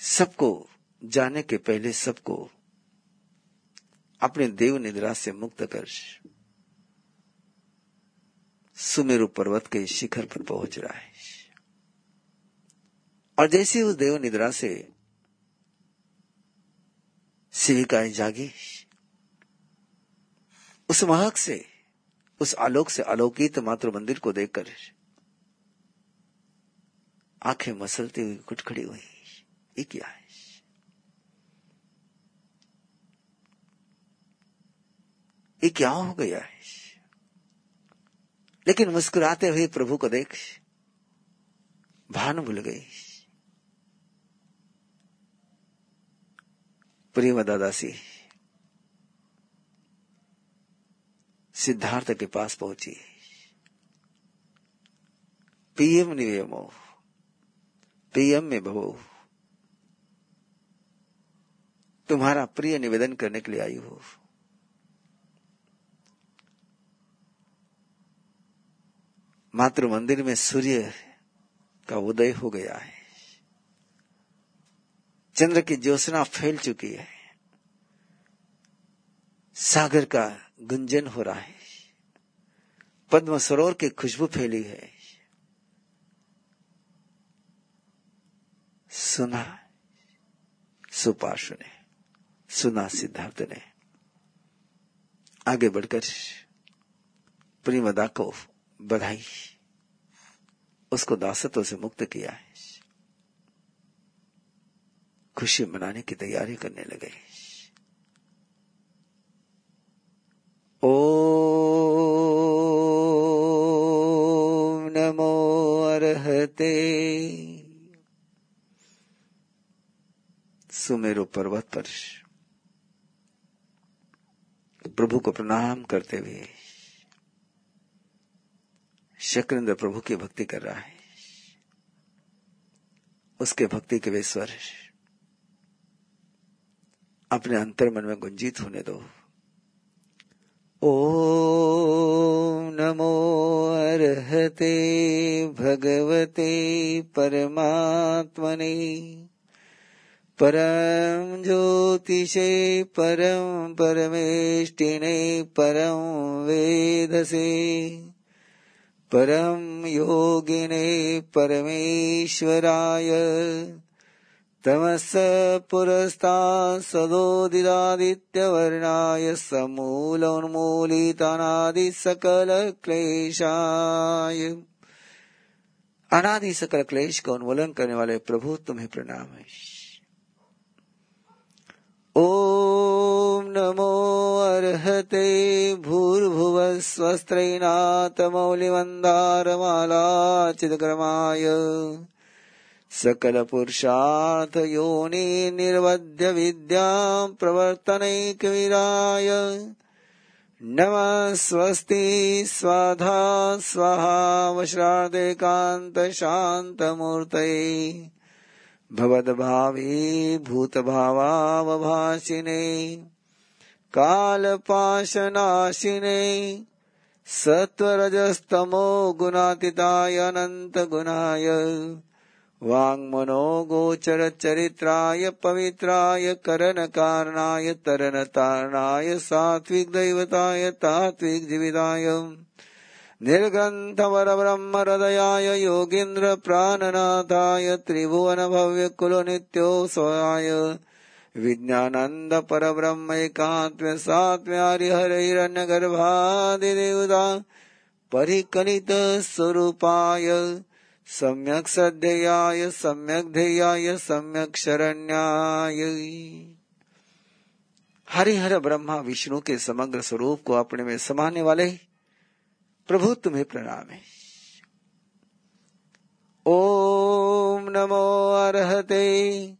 सबको जाने के पहले सबको अपने देव निद्रा से मुक्त कर। सुमेरु पर्वत के शिखर पर पहुँच रहा है। और जैसे उस देव निद्रा से शिविकाएँ जागी, उस महक से, उस आलोक से अलौकित मातृ मंदिर को देखकर आँखें मसलती हुई कुट खड़ी हुई। ये क्या है? ये क्या हो गया है? लेकिन मुस्कुराते हुए प्रभु को देख भान भूल गई। प्रिय दादासी, सिद्धार्थ के पास पहुँची। पीएम निवेमो पीएम में भवो तुम्हारा प्रिय निवेदन करने के लिए आई हो। मातृ मंदिर में सूर्य का उदय हो गया है। चंद्र की ज्योत्सना फैल चुकी है। सागर का गुंजन हो रहा है। पद्म सरोवर की खुशबू फैली है। सुना, सुपार्श्व ने, सुना सिद्धार्थ ने। आगे बढ़कर प्रिमदा को बधाई। उसको दासत्व से मुक्त किया है। खुशी मनाने की तैयारी करने लगे। ओ नमो अर्हते। सुमेरु पर्वत पर। प्रभु को प्रणाम करते हुए। शक्रेंद्र प्रभु की भक्ति कर रहा है। उसके भक्ति के वे स्वर अपने अंतर मन में गुंजित होने दो। ओ नमो अर्हते भगवते परमात्मने। परम ज्योतिषे परम परमेष्टिने परम वेदसे। परम योगिने परमेश्वराय। तमस पुरस्ता सदोदिदादित्यवर्णाय समूलोन्मूलितानादि सकल क्लेशाय अनादि सकल क्लेश का उन्मूलन करने वाले प्रभु, तुम्हें प्रणाम है। ओम नमो अर्हते भूर्भुव स्वस्त्रैनाथ मौलिमन्दारमाला चिदक्रमाय सकल पुरुषार्थ योनि निर्वध्य विद्या प्रवर्तनैकवीराय। नम स्वस्ति स्वाधा स्वाहा वश्रादेकान्त शान्तमूर्तये भवद्भावी भूतभावावभाषिने कालपाशनाशिने सत्वरजस्तमो गुणातीताय अनंत गुणाय वाङ्मनो गोचर चरित्राय पवित्राय करण कारणाय तरण तारणाय सात्विक दैवताय तात्विक निर्ग्रन्थवर ब्रह्म हृदयाय योगीन्द्र प्राणनाथाय त्रिभुवन भव्य कुल नित्यो स्वाय। परिकलित स्वरूपाय सम्यक सध्ययाय सम्यक ध्येयाय, सम्यक शरण्याय। हरिहर ब्रह्मा विष्णु के समग्र स्वरूप को अपने में समाने वाले प्रभु, तुम्हें प्रणाम है। ओम नमो अर्हते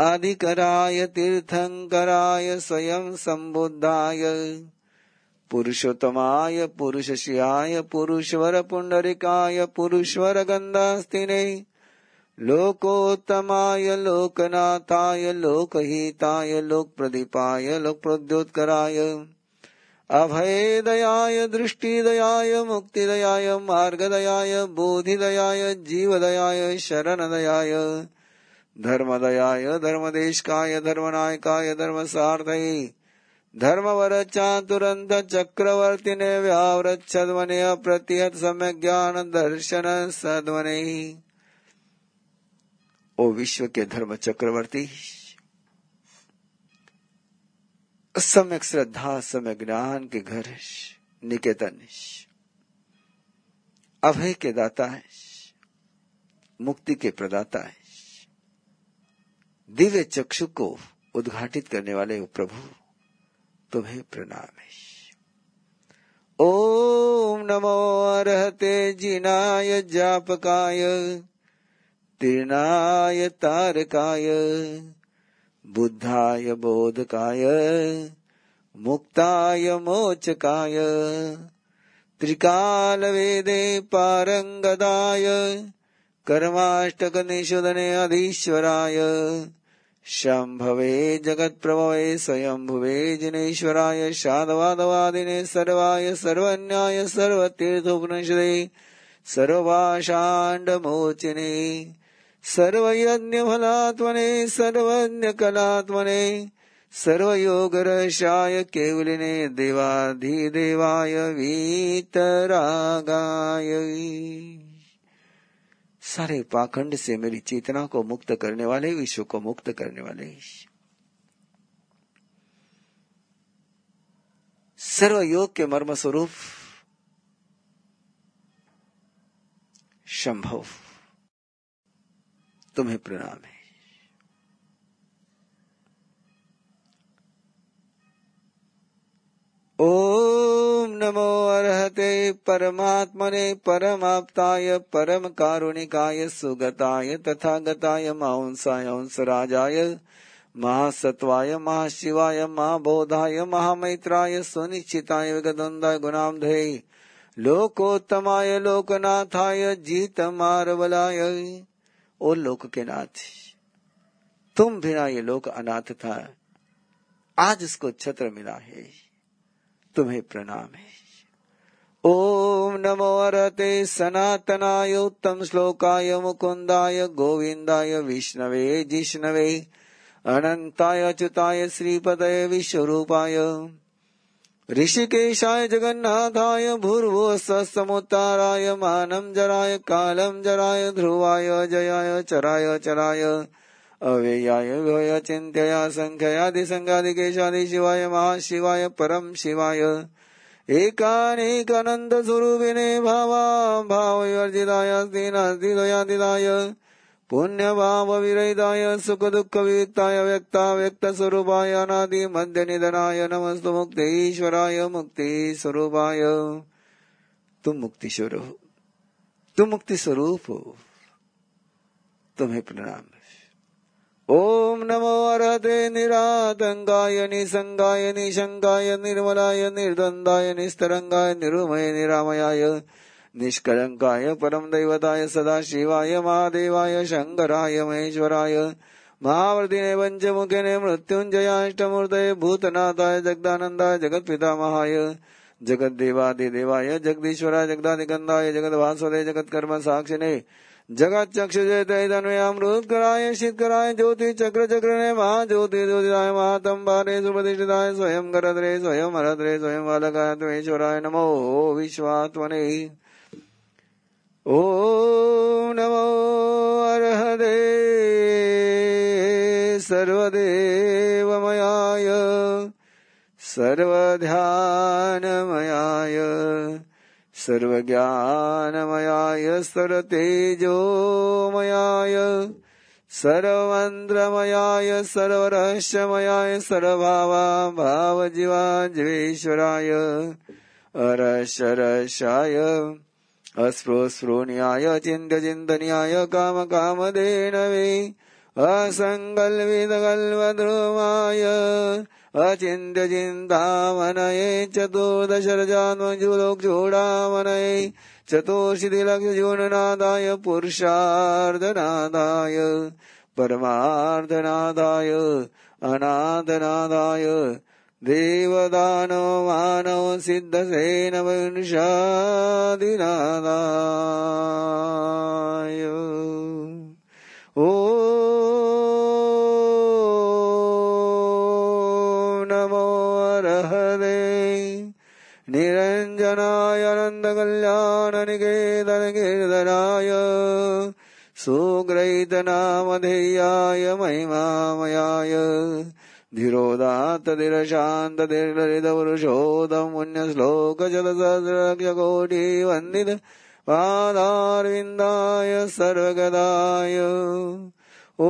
आदिकराय तीर्थंकराय, स्वयं संबुद्धाय, पुरुषोत्तमाय पुरुषशियाय पुरुषवर पुंडरिकाय, पुरुषवर गंधास्तिने, लोकोत्तमाय, लोकनाथाय, लोकहिताय, लोकप्रदीपाय, लोकप्रोद्योत्कराय। अभयदयाय दृष्टिदयाय मुक्तिदयाय मार्गदयाय बोधिदयाय जीवदयाय शरणदयाय धर्मदयाय धर्मदेशकाय धर्मनायकाय धर्मसार्थये धर्मवर चातुरंत चक्रवर्तिने व्याव्रच्छद्वने अप्रतिहत सम्य ज्ञान दर्शन सद्वने। ओ विश्व के धर्म चक्रवर्ती। सम्यक श्रद्धा समय ज्ञान के घर निकेतन अभय के दाता है मुक्ति के प्रदाता है दिव्य चक्षु को उद्घाटित करने वाले प्रभु, तुम्हें प्रणाम है ओम नमो अर्हते जिनाय जापकाय, तीर्णाय तारकाय। बुद्धाय बोधकाय मुक्ताय मोचकाय त्रिकाल वेदे पारंगदाय कर्माष्टक निषुदने अधीश्वराय शम्भवे जगत्प्रभवे स्वयंभुवे जिनेश्वराय शादवादवादिने सर्वाय सर्वन्याय सर्वतीर्थोपनिषदे सर्वभाषाण्डमोचिने सर्वयज्ञफलात्मने सर्वज्ञकलात्मने सर्वयोगरसाय केवलिने देवाधिदेवाय वीतरागाय। सारे पाखंड से मेरी चेतना को मुक्त करने वाले, विश्व को मुक्त करने वाले। सर्व योग के मर्म स्वरूप संभव तुम्हें प्रणाम है। ओम नमो अर्हते परमात्मने परमाप्ताय परम कारुणिकाय सुगताय तथागताय मांसाय राजाय महासत्वाय महाशिवाय महाबोधाय महामैत्राय सुनिश्चिताय विगदंदाय गुणामधे लोकोत्तमाय लोकनाथाय जीत मारवलाय ओ लोक के नाथ। तुम बिना ये लोक अनाथ था। आज इसको छत्र मिला है। तुम्हें प्रणाम है। ओम नमो अरते सनातनाय उत्तम श्लोकाय मुकुंदाय गोविंदाय विष्णवे जिष्णवे अनंताय अच्युताय श्रीपदय विश्वरूपाय। ऋषिकेशाय जगन्नाथाय भूर्भु समुत्ताराय मानम जराय कालम जराय, ध्रुवाय, जयाय, चराय चराय, अव्ययाय व्यय चिंत्या संख्यादि संगादि केशादि शिवाय, महाशिवाय परम शिवाय। एकानेकानंद स्वरूपिणे भावा भाव वर्जिताय पुण्य भाव विरहिताय सुख दुख विविक्ताय व्यक्ता व्यक्त स्वरूपाय अनादि मध्य निधनाय नमस्तु मुक्ति ईश्वराय मुक्ति स्वरूपाय तुम मुक्ति स्वरूप तुम मुक्ति स्वरूप हो। तुम्हें प्रणाम। ओम नमो अरहते निरातंगाय निसंगाय निशंगाय निर्मलाय, निर्द्वंदाय, निस्तरंगाय, निरुमय, निरामयाय। निष्कलंकाय परम दैवताय सदा शिवाय महादेवाय शंकराय महेश्वराय महावर्तिने पंचमुखिने मृत्युंजयाष्टमूर्तये भूतनाथाय जगदानंदाय जगत पितामहाय जगत देवादि देवाय जगदीश्वराय जगदादिकंदाय जगत वासुदे जगत कर्म साक्षिने जगत चक्षुजयतन्वयामृत कराय शीत कराय ज्योति चक्र चक्र ने महा ज्योति ज्योतिराय महातंबारे सुप्रतिष्ठिताय स्वयं करद्रे स्वयं हरद्रे स्वयं बालकाय त्वेश्वराय नमो विश्वात्मने ॐ नमो अर्हदे सर्वदेवमयाय सर्वध्यानमयाय सर्वज्ञानमयाय सर्वतेजोमयाय सर्वमन्त्रमयाय सर्वरहस्यमयाय सर्वभावा भावजीवाञ्जीवेश्वराय अरशरशाय अस्पृस्पृण्याय चिन्तचिन्तन्याय कामकामधेनवे असङ्कल्पितकल्पद्रुमाय अचिन्त्यचिन्तामनये चतुर्दशरजान्मजुलोक्चूडामनये चतुर्शितिलक्षजूननादाय पुरुषार्धनादाय परमार्धनादाय अनाथनादाय देवदानो मानव सिद्धसेन वंशादिनादाय। ॐ नमो अर्हदे निरञ्जनाय नन्दकल्याणनिकेतनकीर्तनाय। सुग्रहीतनामधेयाय महिमामयाय। धीरोदात्तदिरशान्तदिर्ललितपुरुषोदमुन्यश्लोकजलसहस्रलक्षकोटिवन्दित पादारविन्दाय सर्वगदाय। ॐ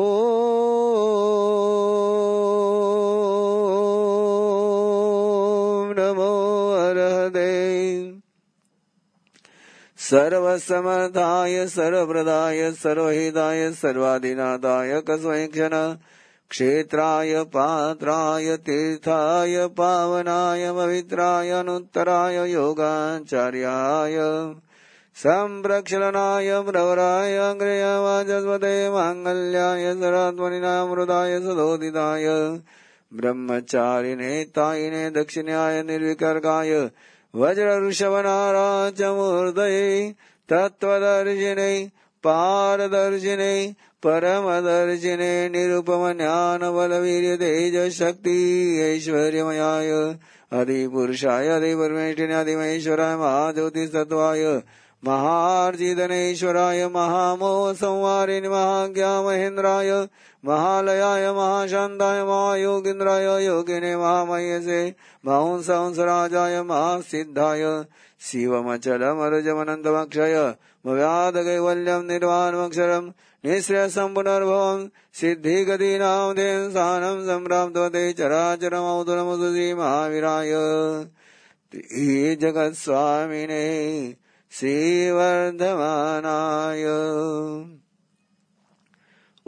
नमो अर्हदे सर्वसमर्थाय सर्वप्रदाय सर्वहिताय सर्वादिनाथाय कस्वैक्षण क्षेत्राय पात्राय तीर्थाय पावनाय पवित्राय अनुत्तराय योगाचार्याय सम्प्रक्षलनाय प्रवराय अग्रयवाचस्पते माङ्गल्याय सरात्मनिनामृताय सदोदिताय ब्रह्मचारिणे तायिने दक्षिण्याय निर्विकर्काय वज्रऋषभनाराचमूर्तये तत्त्वदर्शिने पारदर्शिने परमदर्शिने निरुपमज्ञानबलवीर्यतेजशक्ति ऐश्वर्यमयाय अधिपुरुषाय अधिपरमेष्ठिने अधिमहेश्वराय महाज्योतिस्तत्त्वाय महार्जितनेश्वराय महामोहसंहारिणि महाज्ञामहेन्द्राय महालयाय महाशान्ताय महायोगीन्द्राय योगिने महामयसे महंसंसराजाय महासिद्धाय शिवमचलमरुजमनन्तमक्षय व्याधकैवल्यं निर्वाणमक्षरम् निःश्रेयसं पुनर्भवम् सिद्धिगतीनां तेन स्थानं सम्प्राप्तवते चराचरमौतुरमुदुषी महावीराय जगत्स्वामिने श्रीवर्धमानाय।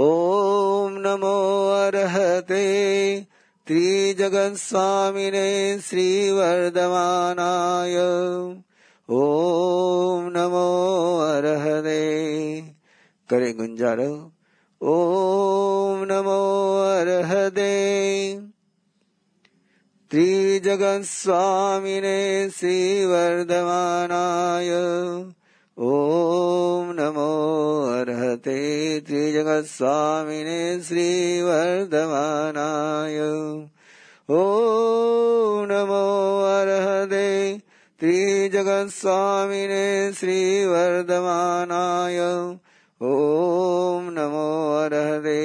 ॐ नमो अर्हते त्रिजगत्स्वामिने श्रीवर्धमानाय। ॐ नमो अर्हते करे गुंजारो ॐ नमो अर्हते। त्रिजगत्स्वामिने श्रीवर्धमानाय। ॐ नमो अर्हते त्रिजगत्स्वामिने श्रीवर्धमानाय। ॐ नमो अर्हते त्रिजगत्स्वामिने श्रीवर्धमानाय। ॐ नमो अर्हते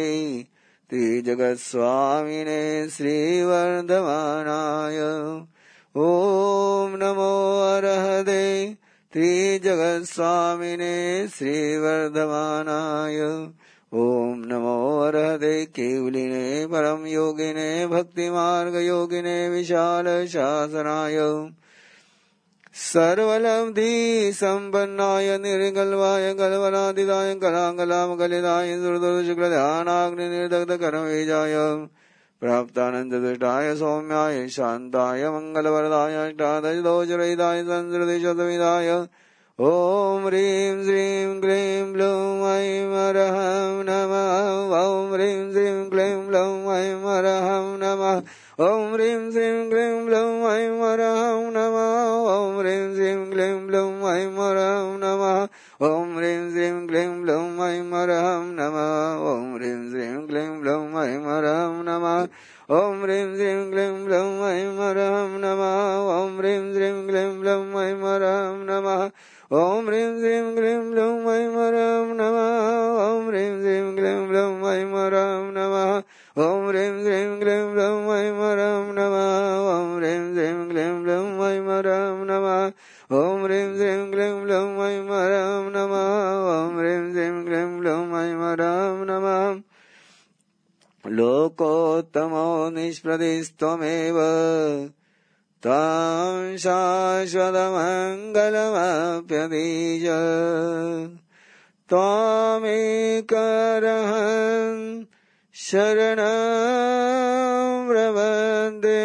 त्रिजगत्स्वामिने श्रीवर्धमानाय। ॐ नमो अर्हते त्रिजगत्स्वामिने श्रीवर्धमानाय। ॐ नमो अर्हते केवलिने परं योगिने भक्तिमार्गयोगिने विशालशासनाय। സർവലബ്ധി സമ്പന്നായ നിരങ്കൽവായ കൽവനാതിദായം കലാങ്കലാമകലിതായ സുഹൃദുശുക്ലധ്യാനാഗ്നി നിർദഗ്ധ കരമേജായ പ്രാപ്താനന്ദതുഷ്ടായ സൗമ്യായ ശാന്തായ മംഗളവരദായ അഷ്ടാദശദോചരയിതായ സംസ്കൃതി ശതമിതായ ॐ ह्रीं श्रीं क्लीं ब्लूं ऐं अरहं नमः। ॐ ह्रीं श्रीं क्लीं ब्लूं ऐं अरहं नमः। ॐ ह्रीं श्रीं क्लीं ब्लूं ऐं अरहं नमः। श्रीं क्लीं ब्लूं ऐं मरहं नमः। ॐ ह्रीं श्रीं क्लीं ब्लूं ऐं मरहं नमः। ॐ ह्रीं श्रीं क्लीं ब्लूं ऐं मरहं नमः। ॐ ह्रीं श्रीं क्लीं ब्लूं ऐं मरहं नमः। ॐ ह्रीं श्रीं क्लीं ब्लूं ऐं मरहं नमः। ॐ ह्रीं श्रीं क्लीं ब्लूं ऐं मरहं नमः। ॐ ह्रीं श्रीं क्लीं ब्लूं ऐं मरहं नमः। ॐ ह्रीं श्रीं क्लीं ब्लूं ऐं मरहं नमः। ॐ ह्रीं श्रीं क्लीं ब्लूं ऐं मरहं नमः। ॐ ह्रीं श्रीं क्लीं ब्लूं ऐं मरहं नमः। ॐ ह्रीं श्रीं क्लीं ब्लूं ऐं मरहं नमः। लोकोत्तमो निष्प्रदिस्त्वमेव त्वां शाश्वतमङ्गलमप्यदीश त्वामेकरहन् शरणं प्रबन्धे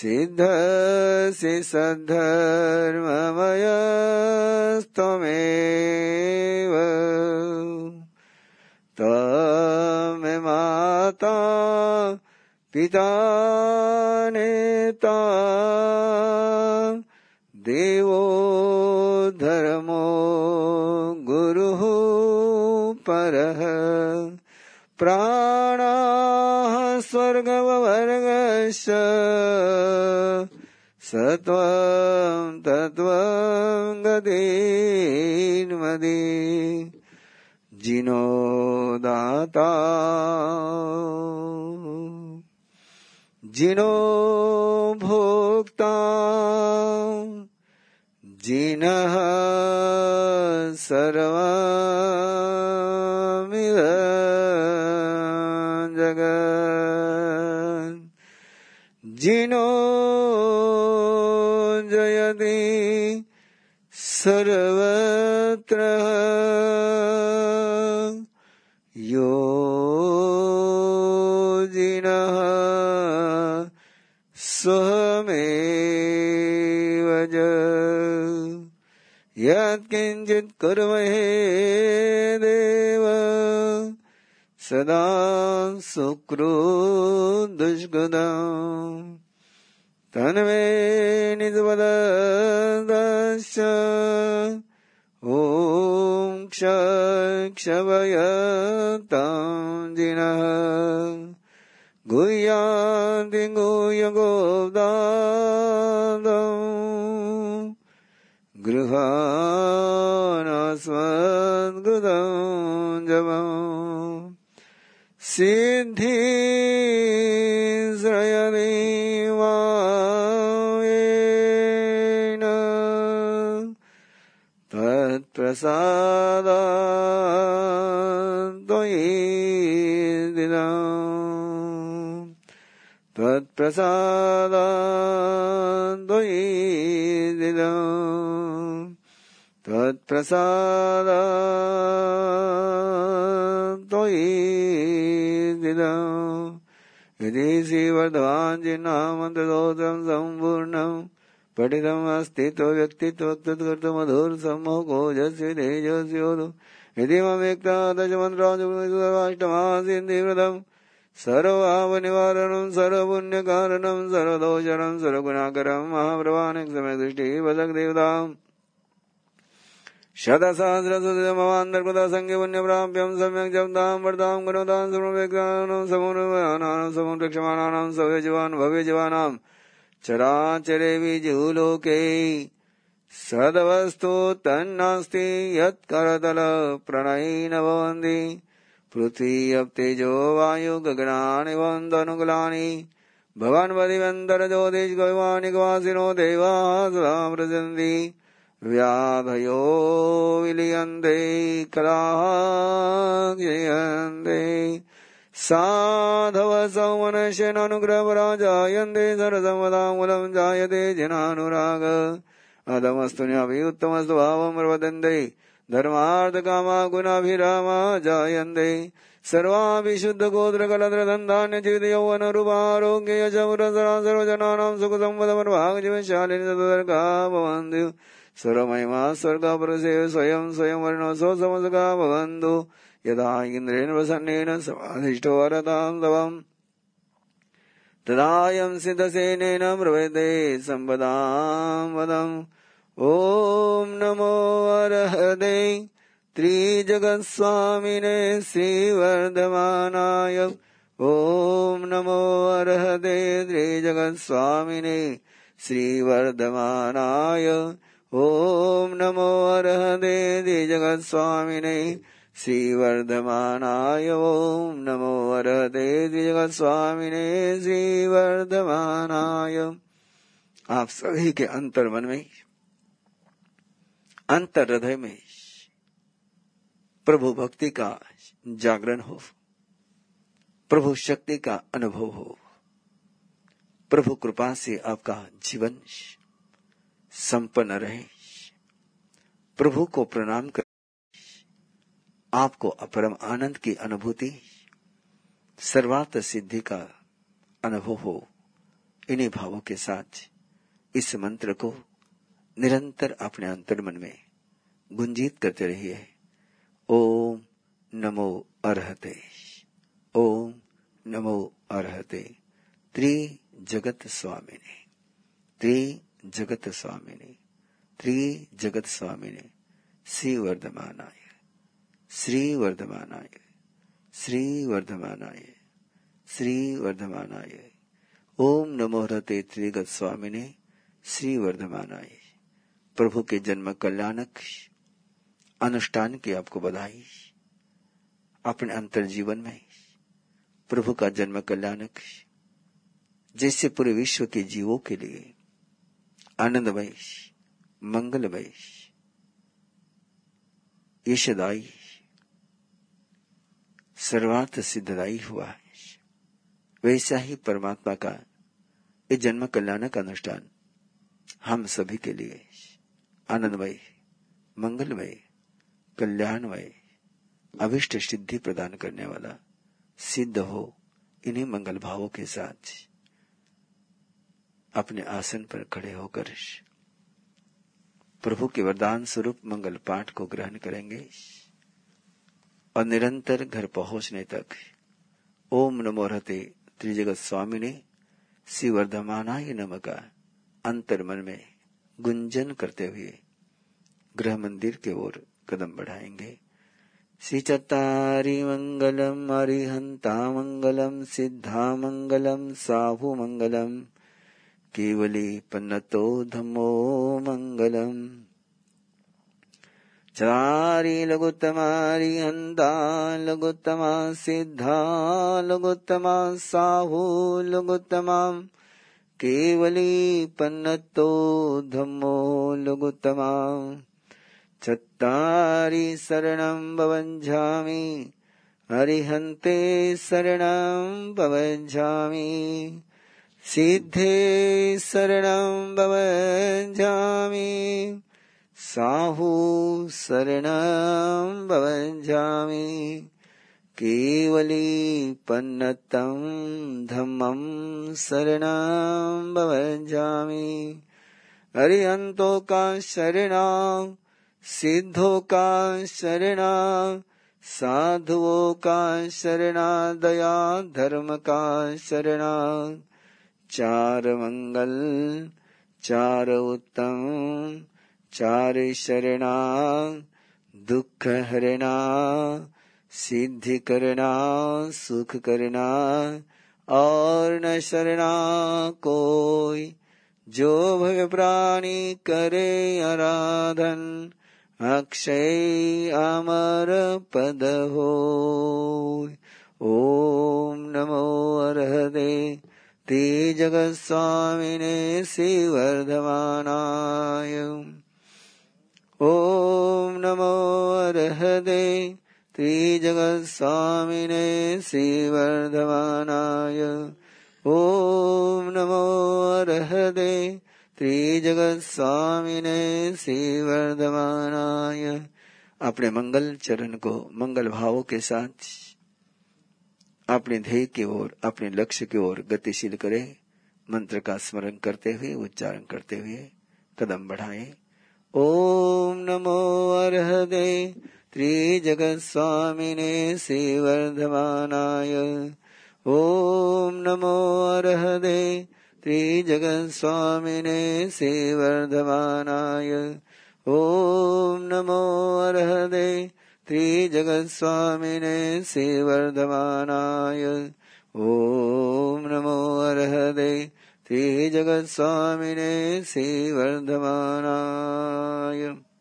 सिद्धसि सद्धर्ममयस्त्वमेव त्वमे माता पिता नेता देवो धर्मो गुरुः परः। प्राणाः स्वर्गवर्गश्च सत्त्वं तत्त्वं गतिर्मदि जिनो दाता। जिनो भोक्ता जिनः सर्वमिव जगत् जिनो जयति सर्वत्र सोहमेव यत्किञ्चित् कुर्महे देव। सदा सुक्रो दुष्गुणम् तन्मे निद्वदस्य ॐ क्षवयतां गुह्यादिगुह्यगोदादम् गृहाणास्मद्गृदम् जवम् सिद्धि प्रसादात्तोयीदिदम् यदि श्रीवर्धवाञ्जिनामन्तगोत्रं सम्पूर्णम् पठितमस्ति तु व्यक्तित्वकृतमधुरसम्मोको यस्य तेजस्योदु यदि ममेक्तादशमन्त्राजुष्टमासीन्द्रिव्रतम् सर्वावनिवारणं सर्वपुण्यकारणं, सर्वदोषणं, सर्वगुणाकरं महाप्रवाणिकसमयदृष्टिः वदग्देवताम् शतसहस्रसुतमवान्तर्कृतसङ्गीपुण्यप्राप्यं सम्यक् जप्तां वर्तां गुणोदां समपेक्षानां समूनवयानां समुद्रक्षमाणानां सवेजवान् भवेजवानां चराचरेऽपि जुलोके सदवस्तु तन्नास्ति यत्करतलप्रणयिन भवन्ति पृथ्वी अप्तेजो वायु गगनानि भवन्तनुकुलानि भवान् वदिवन्तरज्योतिष्कविमानि गवासिनो देवाः सदा प्रसन्ति व्याधयो विलियन्ते कराजयन्ते साधवसौमनशेनानुग्रहपराजायन्ते सरसमदामूलं जायते जिनानुराग। अधमस्तु न्यभियुत्तमस्तु भावं प्रवदन्ते धर्मार्थकामागुणाभिरामा जायन्ते। सर्वाभिशुद्धगोत्रकलत्रधन्धान्यचितयौवनरूपारोग्ययशमुरसरा सर्वजनानां सुखसम्पदमर्भागजीवशालिनि तदर्का भवन्ति। सर्वमहिमा स्वर्गापुरुषे स्वयं स्वयं वर्णो स्वसमसगा भवन्तु। यदा इन्द्रेण प्रसन्नेन समाधिष्ठो वरतां तवम् तदायं सिद्धसेनेन प्रवेदे सम्पदां वदम्। ॐ नमो अर्हदे त्रिजगत्स्वामिने श्रीवर्धमानाय। ॐ नमो अर्हदे त्रिजगत्स्वामिने श्रीवर्धमानाय ॐ नमो अर्हदे त्रिजगत्स्वामिने श्रीवर्धमानाय ॐ नमो वरदे द्विजगत्स्वामिने श्रीवर्धमानाय। आप सभी के अंतर मन में, अंतर हृदय में प्रभु भक्ति का जागरण हो, प्रभु शक्ति का अनुभव हो, प्रभु कृपा से आपका जीवन संपन्न रहे। प्रभु को प्रणाम कर। आपको अपरम आनंद की अनुभूति। सर्वार्थ सिद्धि का अनुभव हो इन्हीं भावों के साथ। इस मंत्र को निरंतर अपने अंतर मन में गुंजित करते रहिए। ओम नमो अरहते। ओम नमो अरहते। त्रि जगत स्वामी ने त्रि जगत स्वामिने त्रि जगत स्वामिने श्री वर्धमानाय श्री वर्धमानाय श्री वर्धमानाय श्री वर्धमानाय ओम नमो रते त्रिगत स्वामी ने श्री वर्धमानाय प्रभु के जन्म कल्याणक, अनुष्ठान की आपको बधाई। अपने अंतर जीवन में, प्रभु का जन्म कल्याणक, जैसे पूरे विश्व के जीवों के लिए आनंदमय, मंगलमय यशदाई सर्वार्थ सिद्धदायी हुआ है। वैसा ही परमात्मा का ये जन्म कल्याणक अनुष्ठान हम सभी के लिए आनंदमय, मंगलमय, कल्याणमय, अभिष्ट सिद्धि प्रदान करने वाला सिद्ध हो इन्हीं मंगल भावों के साथ। अपने आसन पर खड़े होकर प्रभु के वरदान स्वरूप मंगल पाठ को ग्रहण करेंगे और निरंतर घर पहुँचने तक ओम नमो रहते त्रिजगत स्वामी ने श्री वर्धमानाय नम का अंतर मन में गुंजन करते हुए गृह मंदिर के ओर कदम बढ़ाएँगे। श्री चतारी मंगलम, अरिहंता मंगलम, सिद्धा मंगलम, साहु मंगलम केवली पन्नतो धमो मंगलम चारी लघुत्तमारी हंदा लघुत्तमा सिद्धा, लघुत्तमा साहु, लघुत्तमा केवली पन्नतो धम्मो, लघुत्तमा। चत्तारि शरणं भवञ्झामि हरिहन्ते शरणं भवञ्झामि सिद्धे शरणं भवञ्झामि साहु शरणं भवञ्झामि केवली पन्नतं धम्मं शरणं भवञ्झामि हरिहन्तो का शरणा, सिद्धो का शरणा साधुओं का शरणा, दया धर्म का शरणा। चार मंगल चार उत्तम, चार शरणा, दुख हरणा, सिद्धि करना, सुख करना, और न शरणा कोई। जो भव प्राणी करे आराधन, अक्षय अमर पद हो ओम नमो अर्हदे। ते जगत स्वामिने श्रीवर्धमानाय ॐ नमो अर्हदे त्रिजगत्स्वामिने श्रीवर्धमानाय ॐ नमो अर्हदे त्रिजगत्स्वामिने श्रीवर्धमानाय अपने मंगल चरण को मंगल भावों के साथ अपने ध्येय की ओर, अपने लक्ष्य की ओर गतिशील करें। मंत्र का स्मरण करते हुए, उच्चारण करते हुए कदम बढ़ाएँ। ओम नमो अर्हदे त्रिजगत्स्वामिने श्रीवर्धमानाय। ॐ नमो अर्हदे त्रिजगत्स्वामिने श्रीवर्धमानाय। ओम नमो अर्हदे त्रिजगत्स्वामिने श्रीवर्धमानाय ॐ नमो अर्हदे। श्रीजगत्स्वामिने श्रीवर्धमानाय